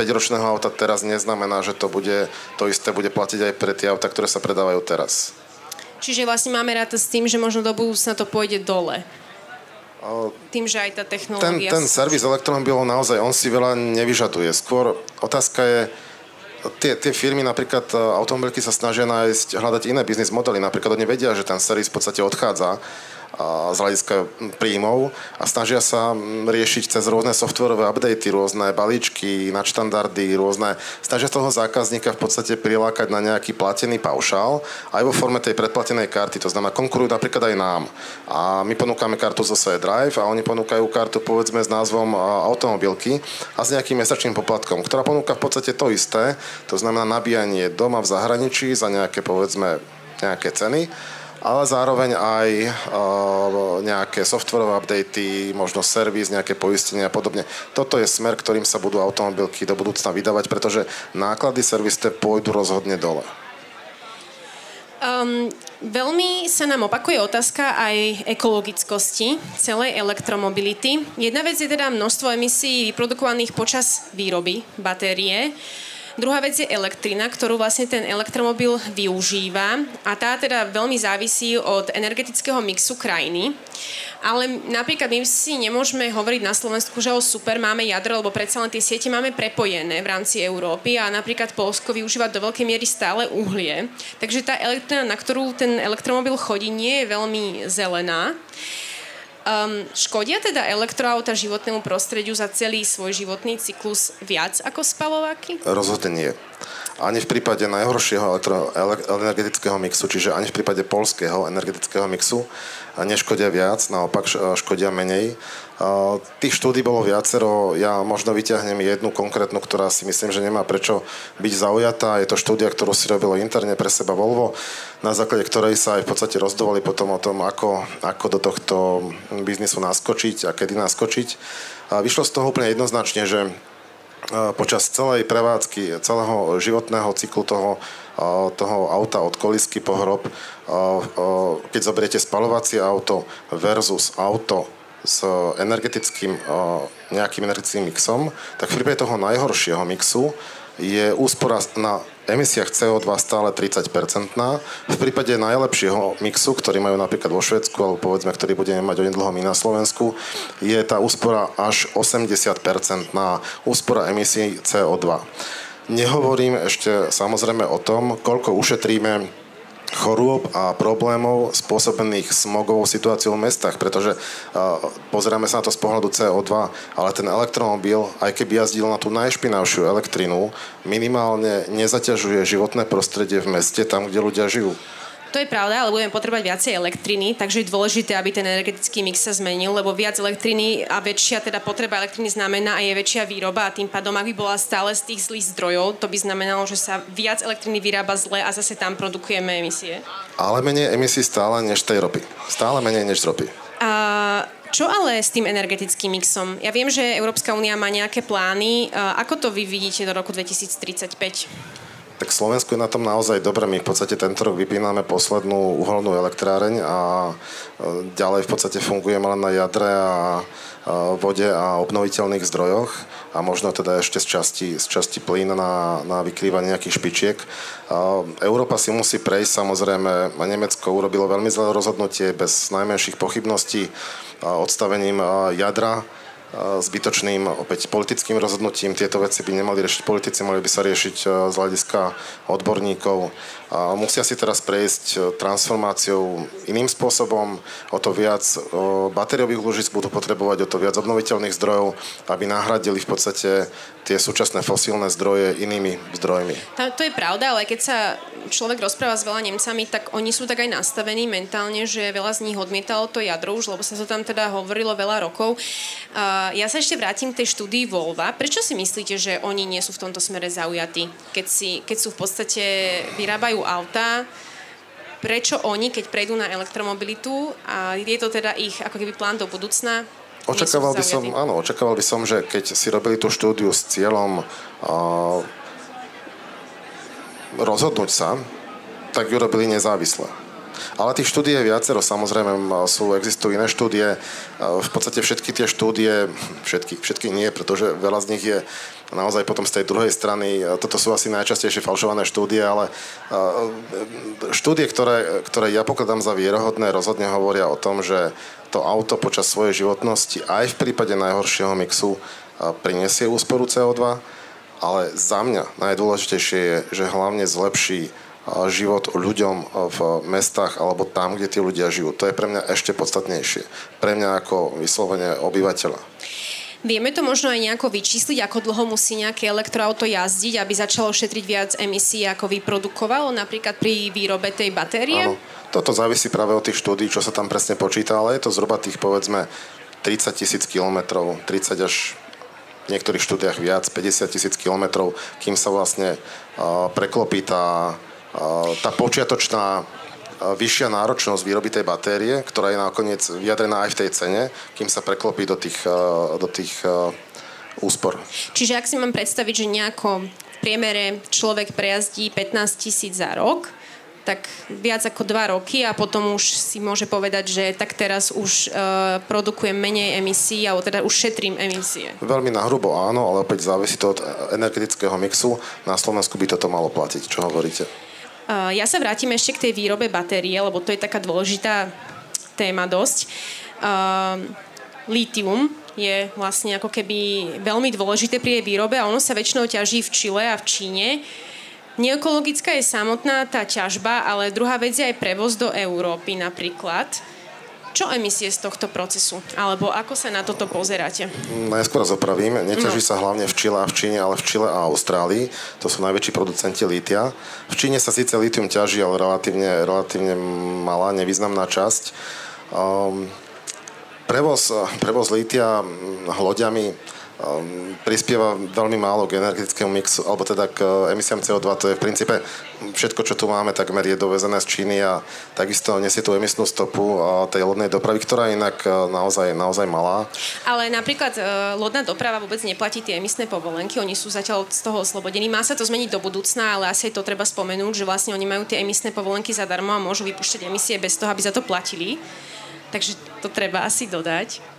B: 5-ročného auta teraz neznamená, že to, bude, to isté bude platiť aj pre tie auta, ktoré sa predávajú teraz.
A: Čiže vlastne máme rád s tým, že možno do budúcna to pôjde dole. Tým, že aj tá technológia...
B: Ten, ten servis elektromobilov naozaj, on si veľa nevyžaduje. Skôr otázka je, tie, tie firmy, napríklad e, automobilky sa snažia nájsť, hľadať iné biznis modely. Napríklad oni vedia, že ten servis v podstate odchádza z hľadiska príjmov a snažia sa riešiť cez rôzne softwarové updaty, rôzne balíčky, nadštandardy, rôzne... Snažia toho zákazníka v podstate prilákať na nejaký platený paušál aj vo forme tej predplatenej karty. To znamená, konkurujú napríklad aj nám. A my ponúkame kartu zo svoje Drive a oni ponúkajú kartu povedzme s názvom automobilky a s nejakým mesačným poplatkom, ktorá ponúka v podstate to isté. To znamená nabíjanie doma v zahraničí za nejaké povedzme nejaké ceny ale zároveň aj uh, nejaké softwarové updaty, možno servis, nejaké poistenie a podobne. Toto je smer, ktorým sa budú automobilky do budúcna vydávať, pretože náklady servisté pôjdu rozhodne dole.
A: Um, veľmi sa nám opakuje otázka aj ekologickosti celej elektromobility. Jedna vec je teda množstvo emisí vyprodukovaných počas výroby batérie. Druhá vec je elektrina, ktorú vlastne ten elektromobil využíva a tá teda veľmi závisí od energetického mixu krajiny. Ale napríklad my si nemôžeme hovoriť na Slovensku, že o super máme jadro, lebo predsa len tie siete máme prepojené v rámci Európy a napríklad Polsko využíva do veľkej miery stále uhlie. Takže tá elektrina, na ktorú ten elektromobil chodí, nie je veľmi zelená. Um, škodia teda elektroauta životnému prostrediu za celý svoj životný cyklus viac ako spalováky?
B: Rozhodne nie. Ani v prípade najhoršieho elektro, energetického mixu, čiže ani v prípade polského energetického mixu neškodia viac, naopak škodia menej. Tých štúdí bolo viacero, ja možno vyťahnem jednu konkrétnu, ktorá si myslím, že nemá prečo byť zaujatá. Je to štúdia, ktorú si robilo interne pre seba Volvo, na základe ktorej sa aj v podstate rozdovali potom o tom, ako, ako do tohto biznisu naskočiť a kedy naskočiť. A vyšlo z toho úplne jednoznačne, že počas celej prevádzky, celého životného cyklu toho, toho auta od kolisky po hrob, keď zoberiete spalovacie auto versus auto s energetickým, nejakým energetickým mixom, tak v prípade toho najhoršieho mixu je úspora na emisiách CO2 stále 30-percentná. V prípade najlepšieho mixu, ktorý majú napríklad vo Švedsku, alebo povedzme, ktorý budeme mať onedlho my na Slovensku, je tá úspora až 80-percentná úspora emisí CO2. Nehovorím ešte samozrejme o tom, koľko ušetríme chorôb a problémov spôsobených smogovou situáciou v mestách, pretože uh, pozeráme sa na to z pohľadu CO2, ale ten elektromobil, aj keby jazdil na tú najšpinavšiu elektrinu, minimálne nezaťažuje životné prostredie v meste, tam, kde ľudia žijú.
A: To je pravda, ale budeme potrebovať viacej elektriny, takže je dôležité, aby ten energetický mix sa zmenil, lebo viac elektriny a väčšia teda potreba elektriny znamená aj je väčšia výroba a tým pádom, ak by bola stále z tých zlých zdrojov, to by znamenalo, že sa viac elektriny vyrába zle a zase tam produkujeme emisie.
B: Ale menej emisí stále než tej ropy. Stále menej než z ropy.
A: A čo ale s tým energetickým mixom? Ja viem, že Európska únia má nejaké plány. Ako to vy vidíte do roku 2035?
B: Tak Slovensku je na tom naozaj dobre. My v podstate tento rok vypíname poslednú uholnú elektráreň a e, ďalej v podstate fungujeme len na jadre a vode a obnoviteľných zdrojoch a možno teda ešte z časti, z časti plyn na, na vykrývanie nejakých špičiek. Európa si musí prejsť, samozrejme, Nemecko urobilo veľmi zlé rozhodnutie bez najmenších pochybností odstavením jadra zbytočným opäť politickým rozhodnutím. Tieto veci by nemali riešiť politici, mali by sa riešiť z hľadiska odborníkov. Musia si teraz prejsť transformáciou iným spôsobom, o to viac batériových úložisk budú potrebovať, o to viac obnoviteľných zdrojov, aby nahradili v podstate tie súčasné fosílne zdroje inými zdrojmi.
A: To je pravda, ale keď sa človek rozpráva s veľa Nemcami, tak oni sú tak aj nastavení mentálne, že veľa z nich odmietalo to jadro už, lebo sa to tam teda hovorilo veľa rokov. Ja sa ešte vrátim k tej štúdii Volva. Prečo si myslíte, že oni nie sú v tomto smere zaujatí? Keď, si, keď sú v podstate, vyrábajú auta, prečo oni, keď prejdú na elektromobilitu a je to teda ich ako keby plán do budúcna,
B: Očakával by som, áno, očakával by som, že keď si robili tú štúdiu s cieľom uh, rozhodnúť sa, tak ju robili nezávisle. Ale tých štúdí je viacero, samozrejme sú, existujú iné štúdie. V podstate všetky tie štúdie, všetky, všetky nie, pretože veľa z nich je naozaj potom z tej druhej strany, toto sú asi najčastejšie falšované štúdie, ale štúdie, ktoré, ktoré ja pokladám za vierohodné, rozhodne hovoria o tom, že to auto počas svojej životnosti aj v prípade najhoršieho mixu prinesie úsporu CO2, ale za mňa najdôležitejšie je, že hlavne zlepší život ľuďom v mestách alebo tam, kde tí ľudia žijú. To je pre mňa ešte podstatnejšie. Pre mňa ako vyslovene obyvateľa.
A: Vieme to možno aj nejako vyčísliť, ako dlho musí nejaké elektroauto jazdiť, aby začalo šetriť viac emisí, ako vyprodukovalo, napríklad pri výrobe tej batérie?
B: Áno, toto závisí práve od tých štúdí, čo sa tam presne počíta, ale je to zhruba tých povedzme 30 tisíc kilometrov, 30 až v niektorých štúdiách viac, 50 tisíc kilometrov, kým sa vlastne preklopí tá, tá počiatočná uh, vyššia náročnosť výroby tej batérie, ktorá je nakoniec vyjadrená aj v tej cene, kým sa preklopí do tých, uh, do tých úspor.
A: Čiže ak si mám predstaviť, že nejako v priemere človek prejazdí 15 tisíc za rok, tak viac ako dva roky a potom už si môže povedať, že tak teraz už uh, produkujem menej emisí alebo teda už šetrím emisie.
B: Veľmi nahrubo áno, ale opäť závisí to od energetického mixu. Na Slovensku by toto malo platiť. Čo hovoríte?
A: Uh, ja sa vrátim ešte k tej výrobe batérie, lebo to je taká dôležitá téma dosť. Uh, litium je vlastne ako keby veľmi dôležité pri jej výrobe a ono sa väčšinou ťaží v Čile a v Číne. Neekologická je samotná tá ťažba, ale druhá vec je aj prevoz do Európy napríklad. Čo emisie z tohto procesu? Alebo ako sa na toto pozeráte?
B: Najskôr zopravím. Neťaží no. sa hlavne v Čile a v Číne, ale v Čile a Austrálii. To sú najväčší producenti lítia. V Číne sa síce lítium ťaží, ale relatívne, relatívne malá, nevýznamná časť. Um, prevoz, prevoz lítia hlodiami um, prispieva veľmi málo k energetickému mixu, alebo teda k uh, emisiám CO2. To je v princípe všetko, čo tu máme, takmer je dovezené z Číny a takisto nesie tú emisnú stopu uh, tej lodnej dopravy, ktorá je inak uh, naozaj, naozaj malá.
A: Ale napríklad lodná doprava vôbec neplatí tie emisné povolenky, oni sú zatiaľ z toho oslobodení. Má sa to zmeniť do budúcna, ale asi to treba spomenúť, že vlastne oni majú tie emisné povolenky zadarmo a môžu vypúšťať emisie bez toho, aby za to platili. Takže to treba asi dodať.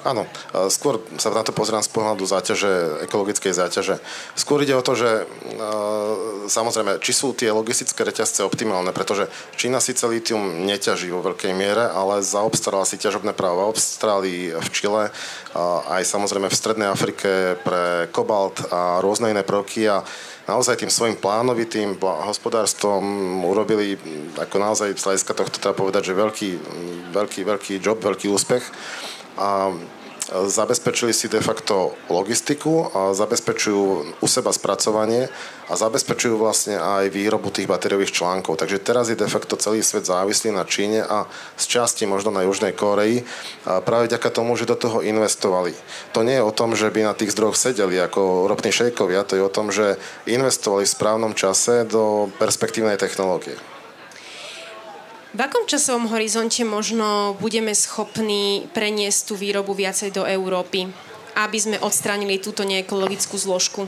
B: Áno, skôr sa na to pozerám z pohľadu záťaže, ekologickej záťaže. Skôr ide o to, že samozrejme, či sú tie logistické reťazce optimálne, pretože Čína síce litium neťaží vo veľkej miere, ale zaobstarala si ťažobné právo v Austrálii, v Čile, aj samozrejme v Strednej Afrike pre kobalt a rôzne iné prvky a naozaj tým svojim plánovitým hospodárstvom urobili ako naozaj z hľadiska tohto treba povedať, že veľký, veľký, veľký job, veľký úspech a zabezpečili si de facto logistiku, a zabezpečujú u seba spracovanie a zabezpečujú vlastne aj výrobu tých batériových článkov. Takže teraz je de facto celý svet závislý na Číne a z časti možno na Južnej Koreji práve vďaka tomu, že do toho investovali. To nie je o tom, že by na tých zdrojoch sedeli ako ropní šejkovia, to je o tom, že investovali v správnom čase do perspektívnej technológie.
A: V akom časovom horizonte možno budeme schopní preniesť tú výrobu viacej do Európy, aby sme odstránili túto neekologickú zložku?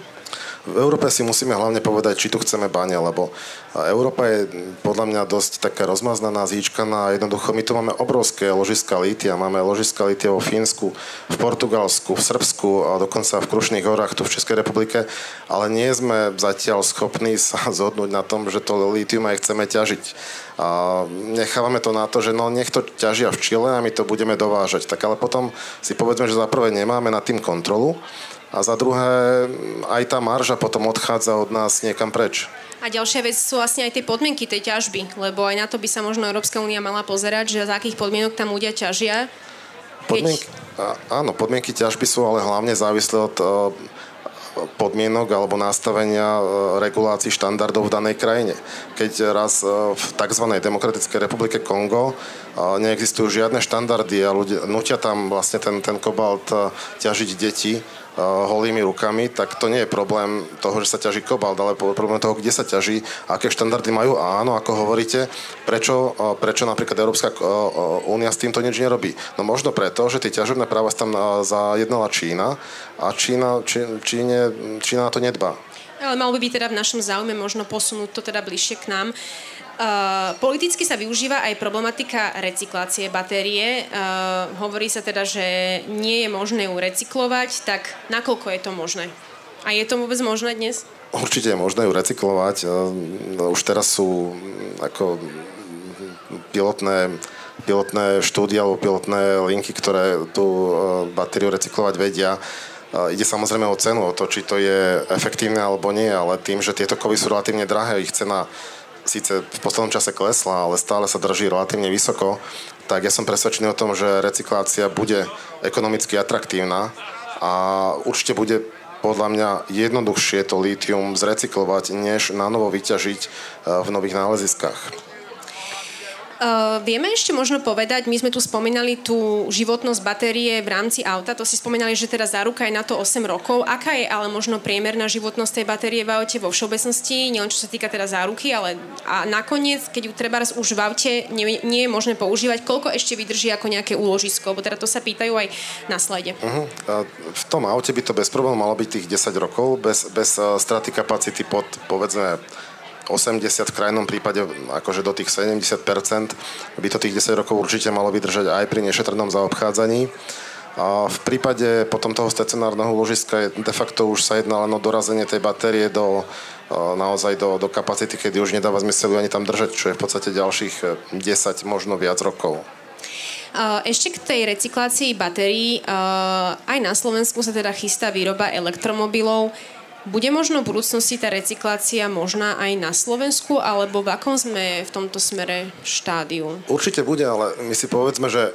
B: V Európe si musíme hlavne povedať, či tu chceme bane, lebo Európa je podľa mňa dosť taká rozmaznaná, zíčkaná a jednoducho my tu máme obrovské ložiska lítia. Máme ložiska lítia vo Fínsku, v Portugalsku, v Srbsku a dokonca v Krušných horách tu v Českej republike, ale nie sme zatiaľ schopní sa zhodnúť na tom, že to lítium aj chceme ťažiť. A nechávame to na to, že no nech ťažia v Čile a my to budeme dovážať. Tak ale potom si povedzme, že za prvé nemáme nad tým kontrolu a za druhé aj tá marža potom odchádza od nás niekam preč.
A: A ďalšia vec sú vlastne aj tie podmienky tej ťažby, lebo aj na to by sa možno Európska únia mala pozerať, že za akých podmienok tam ľudia ťažia.
B: Podmienky, áno, podmienky ťažby sú ale hlavne závislé od podmienok alebo nastavenia e, regulácií štandardov v danej krajine. Keď raz e, v tzv. Demokratickej republike Kongo e, neexistujú žiadne štandardy a ľudia nutia tam vlastne ten, ten kobalt ťažiť deti, holými rukami, tak to nie je problém toho, že sa ťaží kobalt, ale problém toho, kde sa ťaží, aké štandardy majú a áno, ako hovoríte, prečo, prečo napríklad Európska únia s týmto nič nerobí. No možno preto, že tie ťažobné práva tam zajednala Čína a Čína, Číne, Čína na to nedbá.
A: Ale malo by byť teda v našom záujme možno posunúť to teda bližšie k nám. Uh, politicky sa využíva aj problematika recyklácie batérie. Uh, hovorí sa teda, že nie je možné ju recyklovať, tak nakoľko je to možné? A je to vôbec možné dnes?
B: Určite je možné ju recyklovať. Uh, už teraz sú ako pilotné pilotné štúdie alebo pilotné linky, ktoré tú batériu recyklovať vedia. Ide samozrejme o cenu, o to, či to je efektívne alebo nie, ale tým, že tieto kovy sú relatívne drahé, ich cena síce v poslednom čase klesla, ale stále sa drží relatívne vysoko, tak ja som presvedčený o tom, že recyklácia bude ekonomicky atraktívna a určite bude podľa mňa jednoduchšie to lítium zrecyklovať, než na vyťažiť eh, v nových náleziskách.
A: Uh, vieme ešte možno povedať, my sme tu spomínali tú životnosť batérie v rámci auta, to si spomínali, že teda záruka je na to 8 rokov. Aká je ale možno priemerná životnosť tej batérie v aute vo všeobecnosti, nielen čo sa týka teda záruky, ale a nakoniec, keď ju treba už v aute nie, nie je možné používať, koľko ešte vydrží ako nejaké úložisko, lebo teda to sa pýtajú aj na slede. Uh-huh.
B: V tom aute by to bez problémov malo byť tých 10 rokov, bez, bez straty kapacity pod, povedzme, 80 v krajnom prípade akože do tých 70% by to tých 10 rokov určite malo vydržať aj pri nešetrnom zaobchádzaní. A v prípade potom toho stacionárneho úložiska je de facto už sa jedná len o dorazenie tej batérie do, naozaj do, do kapacity, kedy už nedáva zmysel ju ani tam držať, čo je v podstate ďalších 10, možno viac rokov.
A: Ešte k tej recyklácii batérií, aj na Slovensku sa teda chystá výroba elektromobilov. Bude možno v budúcnosti tá recyklácia možná aj na Slovensku, alebo v akom sme v tomto smere štádiu?
B: Určite bude, ale my si povedzme, že e,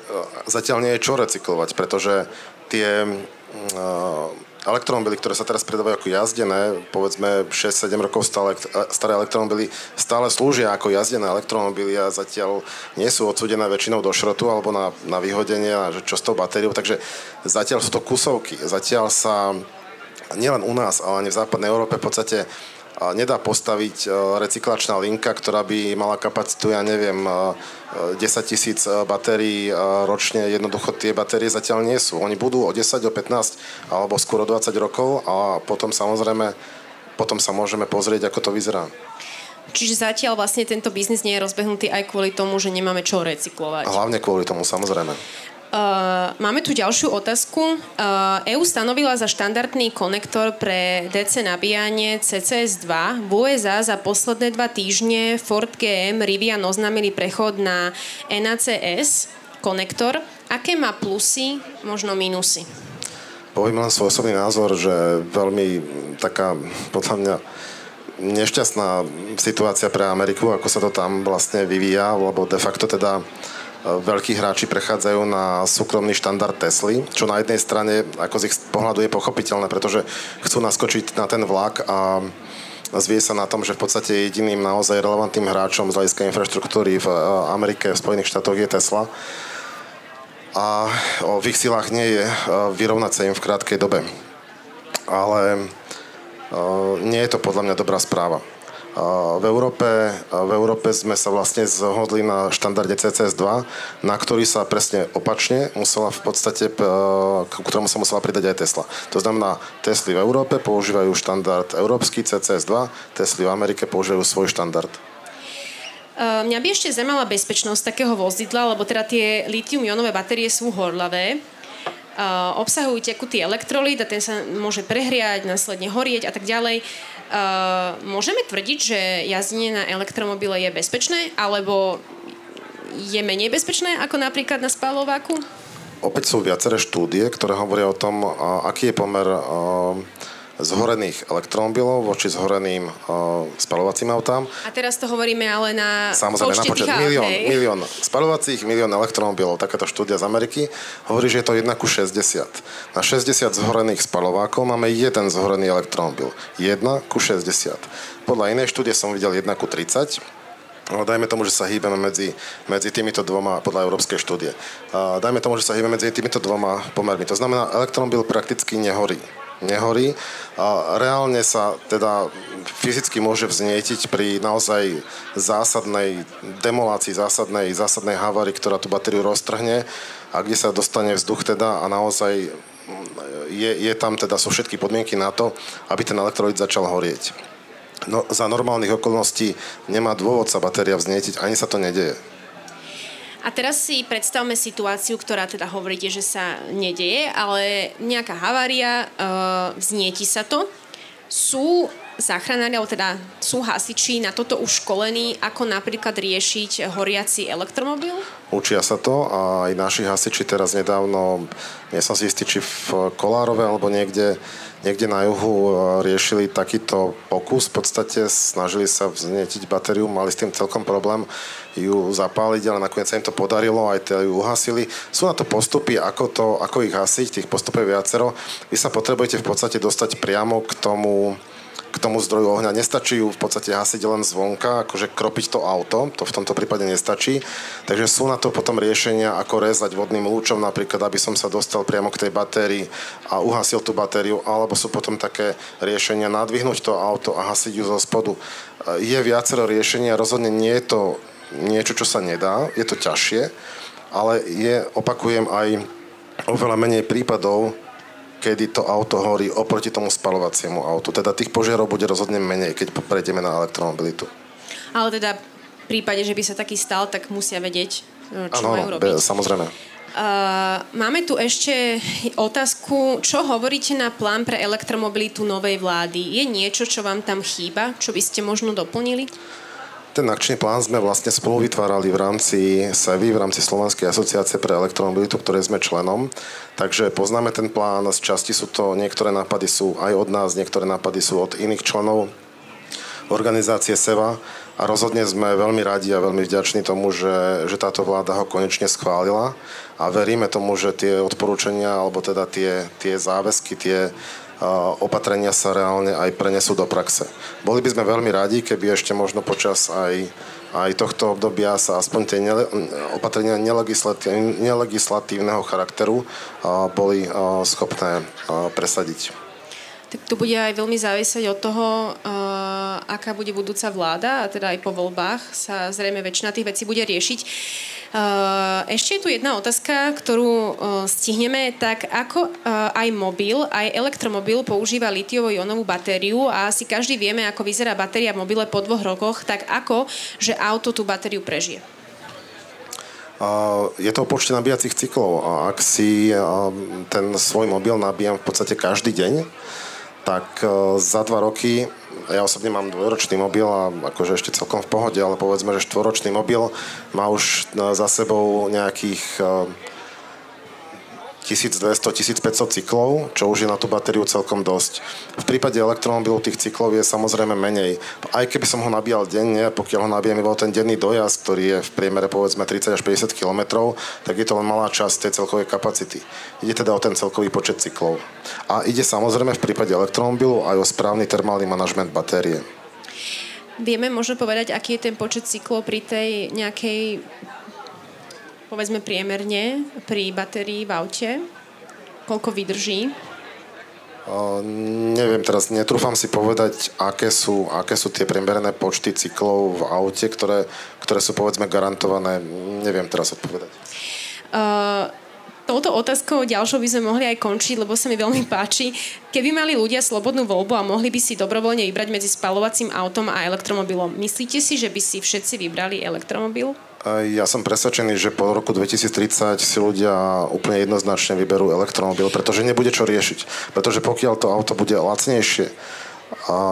B: zatiaľ nie je čo recyklovať, pretože tie uh, elektromobily, ktoré sa teraz predávajú ako jazdené, povedzme 6-7 rokov stále, e, staré elektromobily, stále slúžia ako jazdené elektromobily a zatiaľ nie sú odsúdené väčšinou do šrotu alebo na, na vyhodenie a čo s tou batériou, takže zatiaľ sú to kusovky. Zatiaľ sa nielen u nás, ale ani v západnej Európe v podstate nedá postaviť recyklačná linka, ktorá by mala kapacitu, ja neviem, 10 tisíc batérií ročne. Jednoducho tie batérie zatiaľ nie sú. Oni budú o 10, o 15 alebo skoro 20 rokov a potom samozrejme, potom sa môžeme pozrieť, ako to vyzerá.
A: Čiže zatiaľ vlastne tento biznis nie je rozbehnutý aj kvôli tomu, že nemáme čo recyklovať.
B: Hlavne kvôli tomu, samozrejme.
A: Uh, máme tu ďalšiu otázku. Uh, EU stanovila za štandardný konektor pre DC nabíjanie CCS2. V USA za posledné dva týždne Ford GM Rivian oznámili prechod na NACS konektor. Aké má plusy, možno minusy?
B: Poviem len svoj osobný názor, že veľmi taká, podľa mňa, nešťastná situácia pre Ameriku, ako sa to tam vlastne vyvíja, lebo de facto teda veľkí hráči prechádzajú na súkromný štandard Tesly, čo na jednej strane ako z ich pohľadu je pochopiteľné, pretože chcú naskočiť na ten vlak a zvie sa na tom, že v podstate jediným naozaj relevantným hráčom z hľadiska infraštruktúry v Amerike, v Spojených štátoch je Tesla. A v ich silách nie je vyrovnať sa im v krátkej dobe. Ale nie je to podľa mňa dobrá správa. V Európe, v Európe sme sa vlastne zhodli na štandarde CCS2, na ktorý sa presne opačne musela v podstate, k ktorému sa musela pridať aj Tesla. To znamená, Tesly v Európe používajú štandard európsky CCS2, Tesly v Amerike používajú svoj štandard.
A: Mňa by ešte zaujímala bezpečnosť takého vozidla, lebo teda tie litium-ionové batérie sú horlavé. Uh, obsahujú tekutý elektrolít a ten sa môže prehriať, následne horieť a tak ďalej. Uh, môžeme tvrdiť, že jazdenie na elektromobile je bezpečné, alebo je menej bezpečné ako napríklad na spalováku?
B: Opäť sú viaceré štúdie, ktoré hovoria o tom, uh, aký je pomer zhorených elektromobilov voči zhoreným uh, spalovacím autám.
A: A teraz to hovoríme ale na
B: Samozrejme, na počet milión, milión spalovacích, milión elektromobilov. Takáto štúdia z Ameriky hovorí, že je to 1 ku 60. Na 60 zhorených spalovákov máme jeden zhorený elektromobil. 1 ku 60. Podľa inej štúdie som videl 1 ku 30. No, dajme tomu, že sa hýbeme medzi, medzi týmito dvoma, podľa európskej štúdie. Uh, dajme tomu, že sa hýbeme medzi týmito dvoma pomermi. To znamená, elektromobil prakticky nehorí nehorí. Reálne sa teda fyzicky môže vznietiť pri naozaj zásadnej demolácii, zásadnej, zásadnej havárii, ktorá tú batériu roztrhne a kde sa dostane vzduch teda a naozaj je, je tam teda sú všetky podmienky na to, aby ten elektrolit začal horieť. No, za normálnych okolností nemá dôvod sa batéria vznietiť, ani sa to nedeje.
A: A teraz si predstavme situáciu, ktorá teda hovoríte, že sa nedeje, ale nejaká havária, uh, vznieti sa to. Sú záchranári, alebo teda sú hasiči na toto už školení, ako napríklad riešiť horiaci elektromobil?
B: Učia sa to a aj naši hasiči teraz nedávno, nie som si istý, či v Kolárove alebo niekde niekde na juhu e, riešili takýto pokus. V podstate snažili sa vznietiť batériu, mali s tým celkom problém ju zapáliť, ale nakoniec sa im to podarilo, aj tie ju uhasili. Sú na to postupy, ako, to, ako ich hasiť, tých postupov je viacero. Vy sa potrebujete v podstate dostať priamo k tomu, k tomu zdroju ohňa. Nestačí ju v podstate hasiť len zvonka, akože kropiť to auto, to v tomto prípade nestačí. Takže sú na to potom riešenia, ako rezať vodným lúčom napríklad, aby som sa dostal priamo k tej batérii a uhasil tú batériu, alebo sú potom také riešenia nadvihnúť to auto a hasiť ju zo spodu. Je viacero riešenia, rozhodne nie je to niečo, čo sa nedá, je to ťažšie, ale je, opakujem, aj oveľa menej prípadov, kedy to auto horí oproti tomu spalovaciemu autu. Teda tých požiarov bude rozhodne menej, keď prejdeme na elektromobilitu.
A: Ale teda v prípade, že by sa taký stal, tak musia vedieť, e, čo ano, majú robiť.
B: Be, samozrejme.
A: Uh, máme tu ešte otázku, čo hovoríte na plán pre elektromobilitu novej vlády? Je niečo, čo vám tam chýba, čo by ste možno doplnili?
B: Ten akčný plán sme vlastne spolu vytvárali v rámci SEVI, v rámci Slovenskej asociácie pre elektromobilitu, ktoré sme členom. Takže poznáme ten plán, z časti sú to, niektoré nápady sú aj od nás, niektoré nápady sú od iných členov organizácie SEVA a rozhodne sme veľmi radi a veľmi vďační tomu, že, že táto vláda ho konečne schválila a veríme tomu, že tie odporúčania alebo teda tie, tie záväzky, tie opatrenia sa reálne aj prenesú do praxe. Boli by sme veľmi radi, keby ešte možno počas aj, aj tohto obdobia sa aspoň tie nele, opatrenia nelegislatívneho charakteru boli schopné presadiť.
A: Tak to bude aj veľmi závisieť od toho, aká bude budúca vláda a teda aj po voľbách sa zrejme väčšina tých vecí bude riešiť. Uh, ešte je tu jedna otázka, ktorú uh, stihneme. Tak ako uh, aj mobil, aj elektromobil používa litiovú-ionovú batériu a asi každý vieme, ako vyzerá batéria v mobile po dvoch rokoch, tak ako, že auto tú batériu prežije?
B: je to o počte nabíjacích cyklov. Ak si ten svoj mobil nabíjam v podstate každý deň, tak za dva roky, ja osobne mám dvojročný mobil a akože ešte celkom v pohode, ale povedzme, že štvoročný mobil má už za sebou nejakých e, 1200-1500 cyklov, čo už je na tú batériu celkom dosť. V prípade elektromobilu tých cyklov je samozrejme menej. Aj keby som ho nabíjal denne, pokiaľ ho nabíjem iba ten denný dojazd, ktorý je v priemere povedzme 30 až 50 km, tak je to len malá časť tej celkovej kapacity. Ide teda o ten celkový počet cyklov. A ide samozrejme v prípade elektromobilu aj o správny termálny manažment batérie.
A: Vieme možno povedať, aký je ten počet cyklov pri tej nejakej povedzme priemerne pri batérii v aute? Koľko vydrží?
B: neviem teraz, netrúfam si povedať, aké sú, aké sú tie priemerné počty cyklov v aute, ktoré, ktoré sú povedzme garantované. Neviem teraz odpovedať. Uh,
A: touto otázkou ďalšou by sme mohli aj končiť, lebo sa mi veľmi páči. Keby mali ľudia slobodnú voľbu a mohli by si dobrovoľne vybrať medzi spalovacím autom a elektromobilom, myslíte si, že by si všetci vybrali elektromobil?
B: Ja som presvedčený, že po roku 2030 si ľudia úplne jednoznačne vyberú elektromobil, pretože nebude čo riešiť. Pretože pokiaľ to auto bude lacnejšie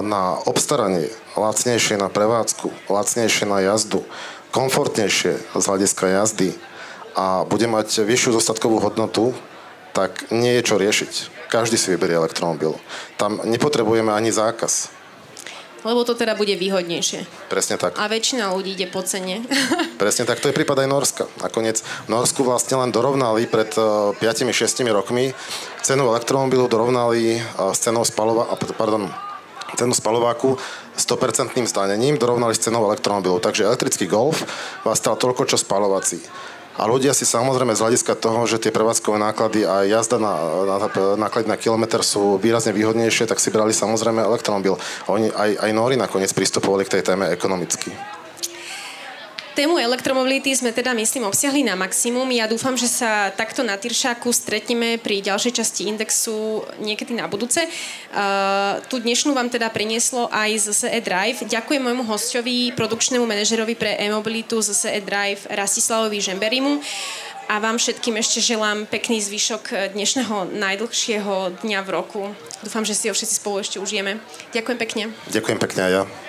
B: na obstaranie, lacnejšie na prevádzku, lacnejšie na jazdu, komfortnejšie z hľadiska jazdy a bude mať vyššiu zostatkovú hodnotu, tak nie je čo riešiť. Každý si vyberie elektromobil. Tam nepotrebujeme ani zákaz
A: lebo to teda bude výhodnejšie.
B: Presne tak.
A: A väčšina ľudí ide po cene.
B: Presne tak, to je prípad aj Norska. Nakoniec Norsku vlastne len dorovnali pred 5-6 e, rokmi cenu elektromobilu dorovnali e, s cenou spalova, pardon, cenu spalováku 100% zdanením, dorovnali s cenou elektromobilu. Takže elektrický Golf vás stal toľko, čo spalovací. A ľudia si samozrejme z hľadiska toho, že tie prevádzkové náklady a jazda na, na, náklady na kilometr sú výrazne výhodnejšie, tak si brali samozrejme elektromobil. Oni, aj, aj Nóri nakoniec pristupovali k tej téme ekonomicky.
A: Tému elektromobility sme teda, myslím, obsiahli na maximum. Ja dúfam, že sa takto na Tyršáku stretneme pri ďalšej časti Indexu niekedy na budúce. Uh, tú dnešnú vám teda prinieslo aj z e-Drive. Ďakujem môjmu hostovi, produkčnému manažerovi pre e-mobilitu z e-Drive Rastislavovi Žemberimu a vám všetkým ešte želám pekný zvyšok dnešného najdlhšieho dňa v roku. Dúfam, že si ho všetci spolu ešte užijeme. Ďakujem pekne.
B: Ďakujem pekne aj ja.